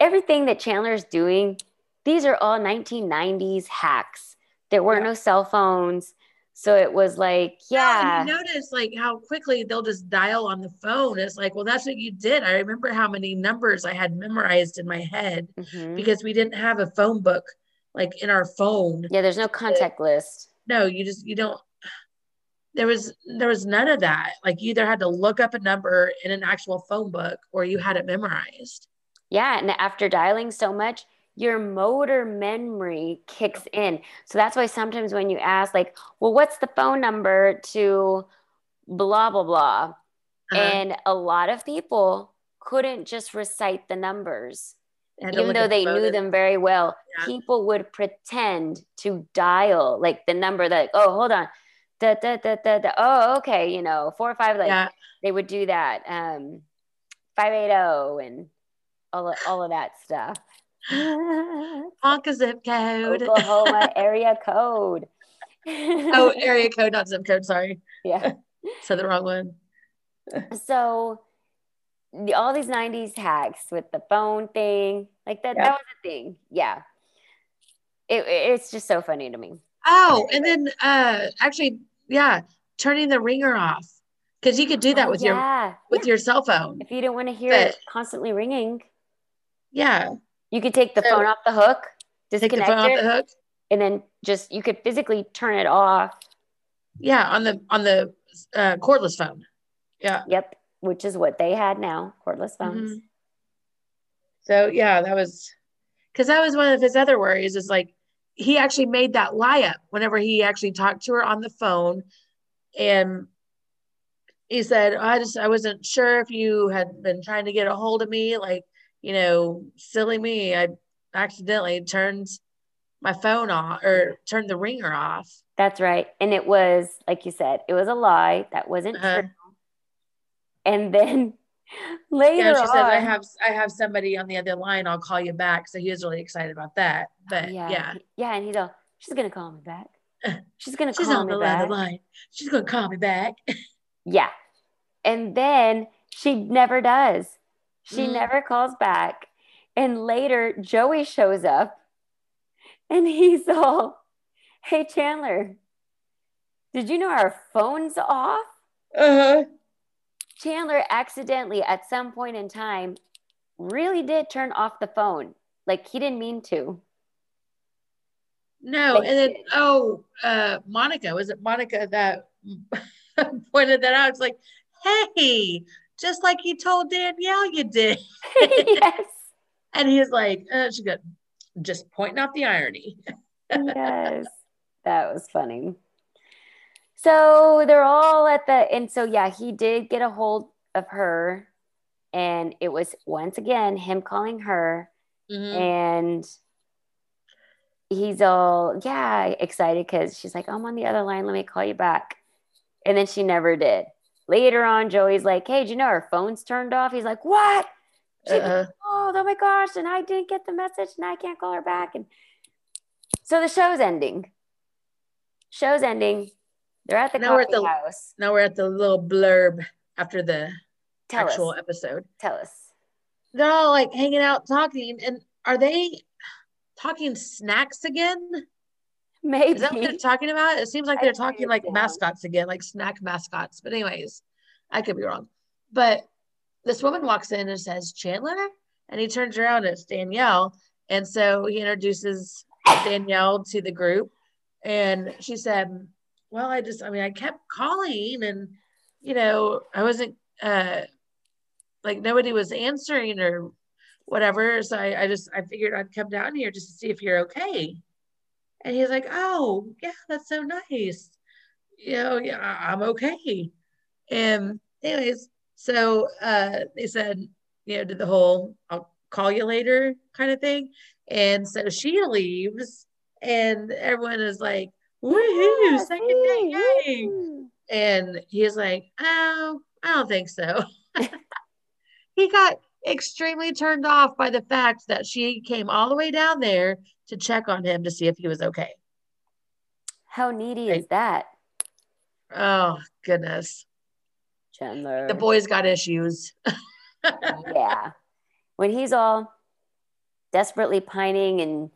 everything that Chandler's doing, these are all 1990s hacks. There were Yeah. no cell phones. So it was like, yeah. and you notice like how quickly they'll just dial on the phone. It's like, well, that's what you did. I remember how many numbers I had memorized in my head Mhm. because we didn't have a phone book like in our phone. Yeah, there's no contact list. No, you just you don't there was there was none of that. Like you either had to look up a number in an actual phone book or you had it memorized. Yeah. And after dialing so much, your motor memory kicks in. So that's why sometimes when you ask, like, well, what's the phone number to blah, blah, blah? Uh, And a lot of people couldn't just recite the numbers. even though they knew them very well, Yeah. people would pretend to dial like the number that, oh, hold on. Da, da, da, da, da. Oh, okay. You know, four or five, like yeah, they would do that. Um, 580 and all all of that stuff. honk a zip code. Oklahoma area code. oh, area code, not zip code. Sorry, yeah. said the wrong one. So the, all these 90s hacks with the phone thing, like that, Yeah. that was a thing. Yeah. It, it's just so funny to me. Oh, and then uh actually, yeah, turning the ringer off because you could do that Oh, with your yeah. with your cell phone. If you don't want to hear But- it constantly ringing, Yeah, you could take the So- phone off the hook, take the disconnect phone off it, the hook. and then just you could physically turn it off. Yeah, on the on the uh, cordless phone. Yeah. Yep, which is what they had now, cordless phones. Mhm. So yeah, that was because that was one of his other worries. Is like he actually made that lie up whenever he actually talked to her on the phone, and he said, "I just I wasn't sure if you had been trying to get a hold of me. Like you know, silly me, I accidentally turned my phone off or turned the ringer off." That's right. And it was, like you said, it was a lie. That wasn't Uh-huh. true. And then later Yeah, she on, said, "I have I have somebody on the other line. I'll call you back." So he was really excited about that. But yeah, yeah. yeah, and he's all, she's gonna call me back. She's gonna She's call on me the back. other line. She's gonna call me back. Yeah. And then she never does. She Mm. never calls back. And later, Joey shows up and he's all, Hey, Chandler, did you know our phone's off? Uh-huh. Chandler accidentally, at some point in time, really did turn off the phone. Like he didn't mean to. No, and then oh, uh, Monica was it Monica that pointed that out? It's like, hey, just like you told Danielle you did, yes. and he's like, uh, she got just pointing out the irony. yes, that was funny. So they're all at the, and so yeah, he did get a hold of her, and it was once again him calling her, Mhm. and he's all yeah excited because she's like, I'm on the other line, let me call you back, and then she never did. Later on, Joey's like, Hey, do you know our phone's turned off? He's like, What? Uh-uh. oh, oh my gosh, and I didn't get the message and I can't call her back. And so the show's ending. Show's ending. They're at the Now we're at the- house. Now we're at the little blurb after the Tell actual us. episode. Tell us. They're all like hanging out talking, and are they talking snacks again? Maybe. Is that what they're talking about? It seems like they're talking like mascots again, like snack mascots. But anyways, I could be wrong. But this woman walks in and says, Chandler? And he turns around, it's Danielle. And so he introduces Danielle to the group. And she said, Well, I just, I mean, I kept calling and, you know, I wasn't, uh, like nobody was answering or whatever. So I, I just, I figured I'd come down here just to see if you're okay. And he's like, Oh, yeah, that's so nice. You know, yeah, I'm okay. And anyways, so uh they said, you know, did the whole I'll call you later kind of thing. And so she leaves and everyone is like, Woohoo, Yeah, second day, yay. woo. And he's like, Oh, I don't think so. he got extremely turned off by the fact that she came all the way down there to check on him to see if he was okay. How needy Right. is that? Oh, goodness. Chandler. The boy's got issues. yeah. When he's all desperately pining and,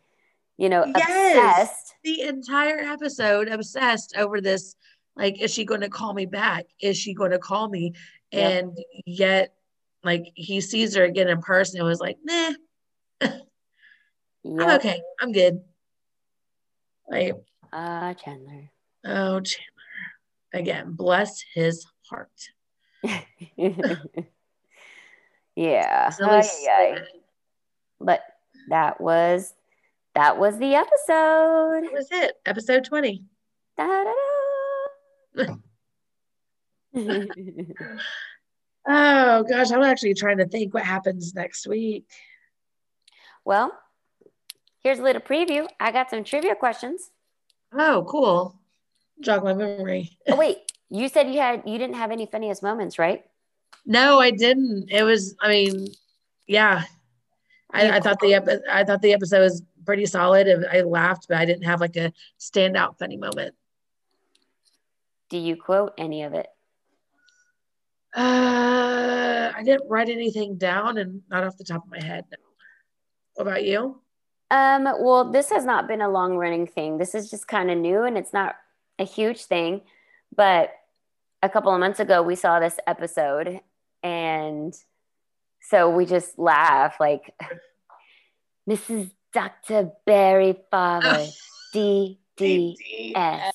you know, Yes. obsessed. the entire episode obsessed over this like is she going to call me back is she going to call me Yep. and yet like he sees her again in person and was like nah i'm okay i'm good like Ah, Chandler. oh chandler again bless his heart yeah. Ay, ay. But that was that was the episode. that was it episode 20 Da-da-da. oh gosh i'm actually trying to think what happens next week well, here's a little preview. I got some trivia questions. oh cool jog my memory Oh wait, you said you had you didn't have any funniest moments, right? No, I didn't. It was, I mean, yeah. I, I thought the epi- I thought the episode was pretty solid. and I laughed, but I didn't have like a standout funny moment. Do you quote any of it? Uh, I didn't write anything down, and not off the top of my head. No. What about you? Um, well, this has not been a long running thing. This is just kind of new and it's not a huge thing. But a couple of months ago, we saw this episode and so we just laugh like, Mrs. Dr. Barry Farber, D D S.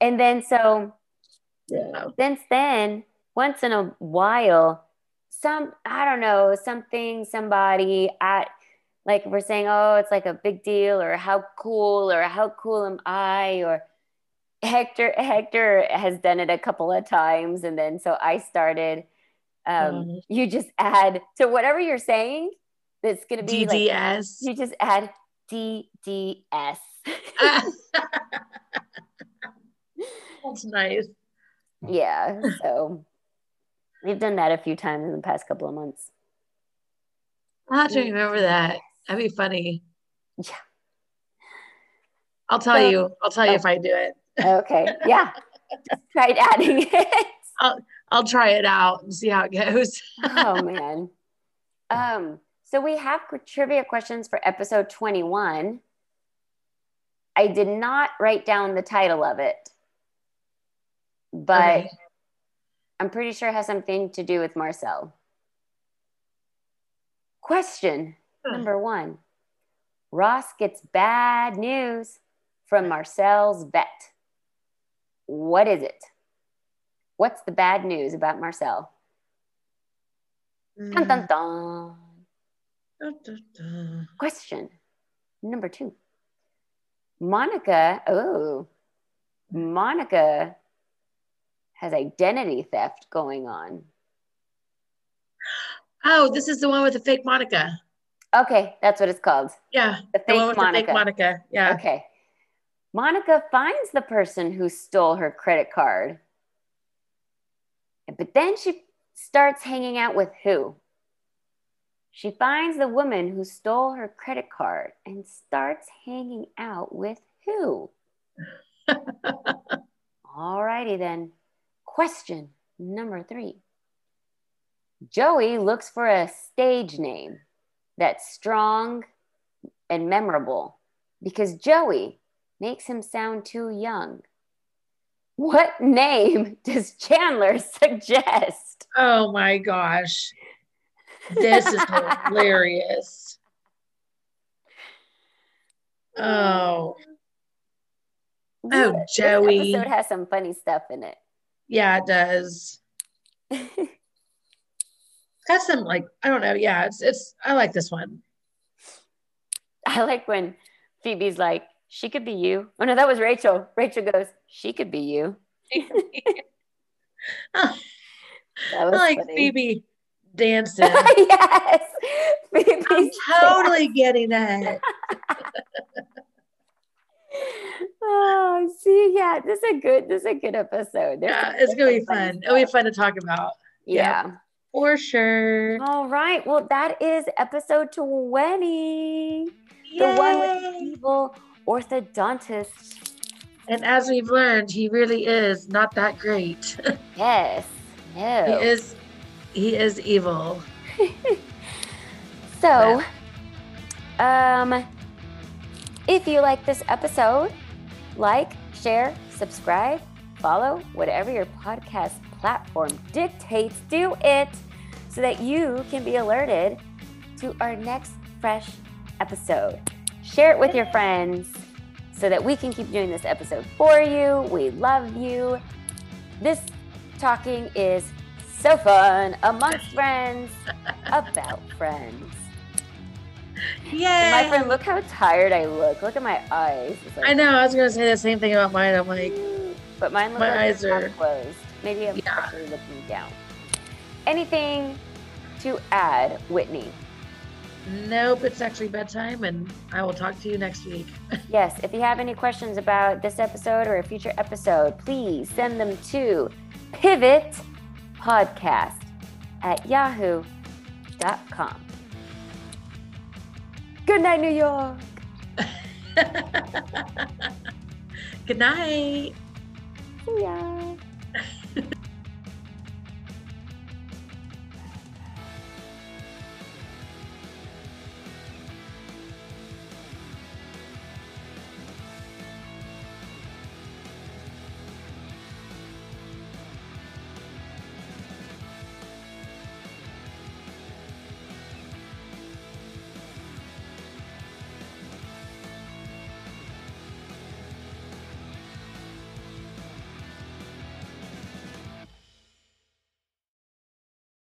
And then so Yeah. since then, once in a while, some I don't know, something, somebody at like we're saying, oh, it's like a big deal, or how cool, or how cool am I, or Hector Hector has done it a couple of times, and then so I started. Um, Mhm. You just add to whatever you're saying. That's gonna be like DDS. you just add DDS. That's nice. yeah, so we've done that a few times in the past couple of months. I'll have to remember that. That'd be funny. Yeah. I'll tell So- you. I'll tell you if I do it. Okay. Yeah. Just tried adding it. I'll I'll try it out and see how it goes. oh man. Um, so we have trivia questions for episode 21. I did not write down the title of it, but Okay. I'm pretty sure it has something to do with Marcel. Question Hmm. number one Ross gets bad news from Marcel's vet. What is it? What's the bad news about Marcel? Mm. Dun, dun, dun. Question number two. Monica, oh, Monica has identity theft going on. Oh, this is the one with the fake Monica. Okay, that's what it's called. Yeah, The the fake the Monica. fake Monica. Yeah. Okay. Monica finds the person who stole her credit card. But then she starts hanging out with who? She finds the woman who stole her credit card and starts hanging out with who? All righty then. Question number three. Joey looks for a stage name that's strong and memorable because Joey makes him sound too young. What name does Chandler suggest? Oh my gosh. This is hilarious. Oh, Oh, This Joey. episode has some funny stuff in it. Yeah, it does. Got some like I don't know. Yeah, it's it's I like this one. I like when Phoebe's like, she could be you. Oh no, that was Rachel. Rachel goes, she could be you. I oh. That was like funny. Phoebe dancing. yes. I'm Phoebe's totally getting that. Oh, see, yeah, this is a good, this is a good episode. There's Yeah, it's gonna be fun. It'll be fun to talk about Yeah. for sure. All right. Well, that is episode 20. The one with the evil orthodontist. And as we've learned, he really is not that great. Yes. He is he is evil. So, um, if you like this episode, like, share, subscribe, follow, whatever your podcast platform dictates, do it so that you can be alerted to our next fresh episode. Share it with your friends so that we can keep doing this episode for you. We love you. This talking is so fun amongst friends about friends. And my friend, look how tired I look. Look at my eyes. Like, I know. I was gonna say the same thing about mine. I'm like, But mine My like eyes are- closed. Maybe I'm Yeah. actually looking down. Anything to add, Whitney? nope. It's actually bedtime, and I will talk to you next week. Yes, if you have any questions about this episode or a future episode, please send them to pivot podcast at yahoo.com. Good night, New York. Good night. See ya.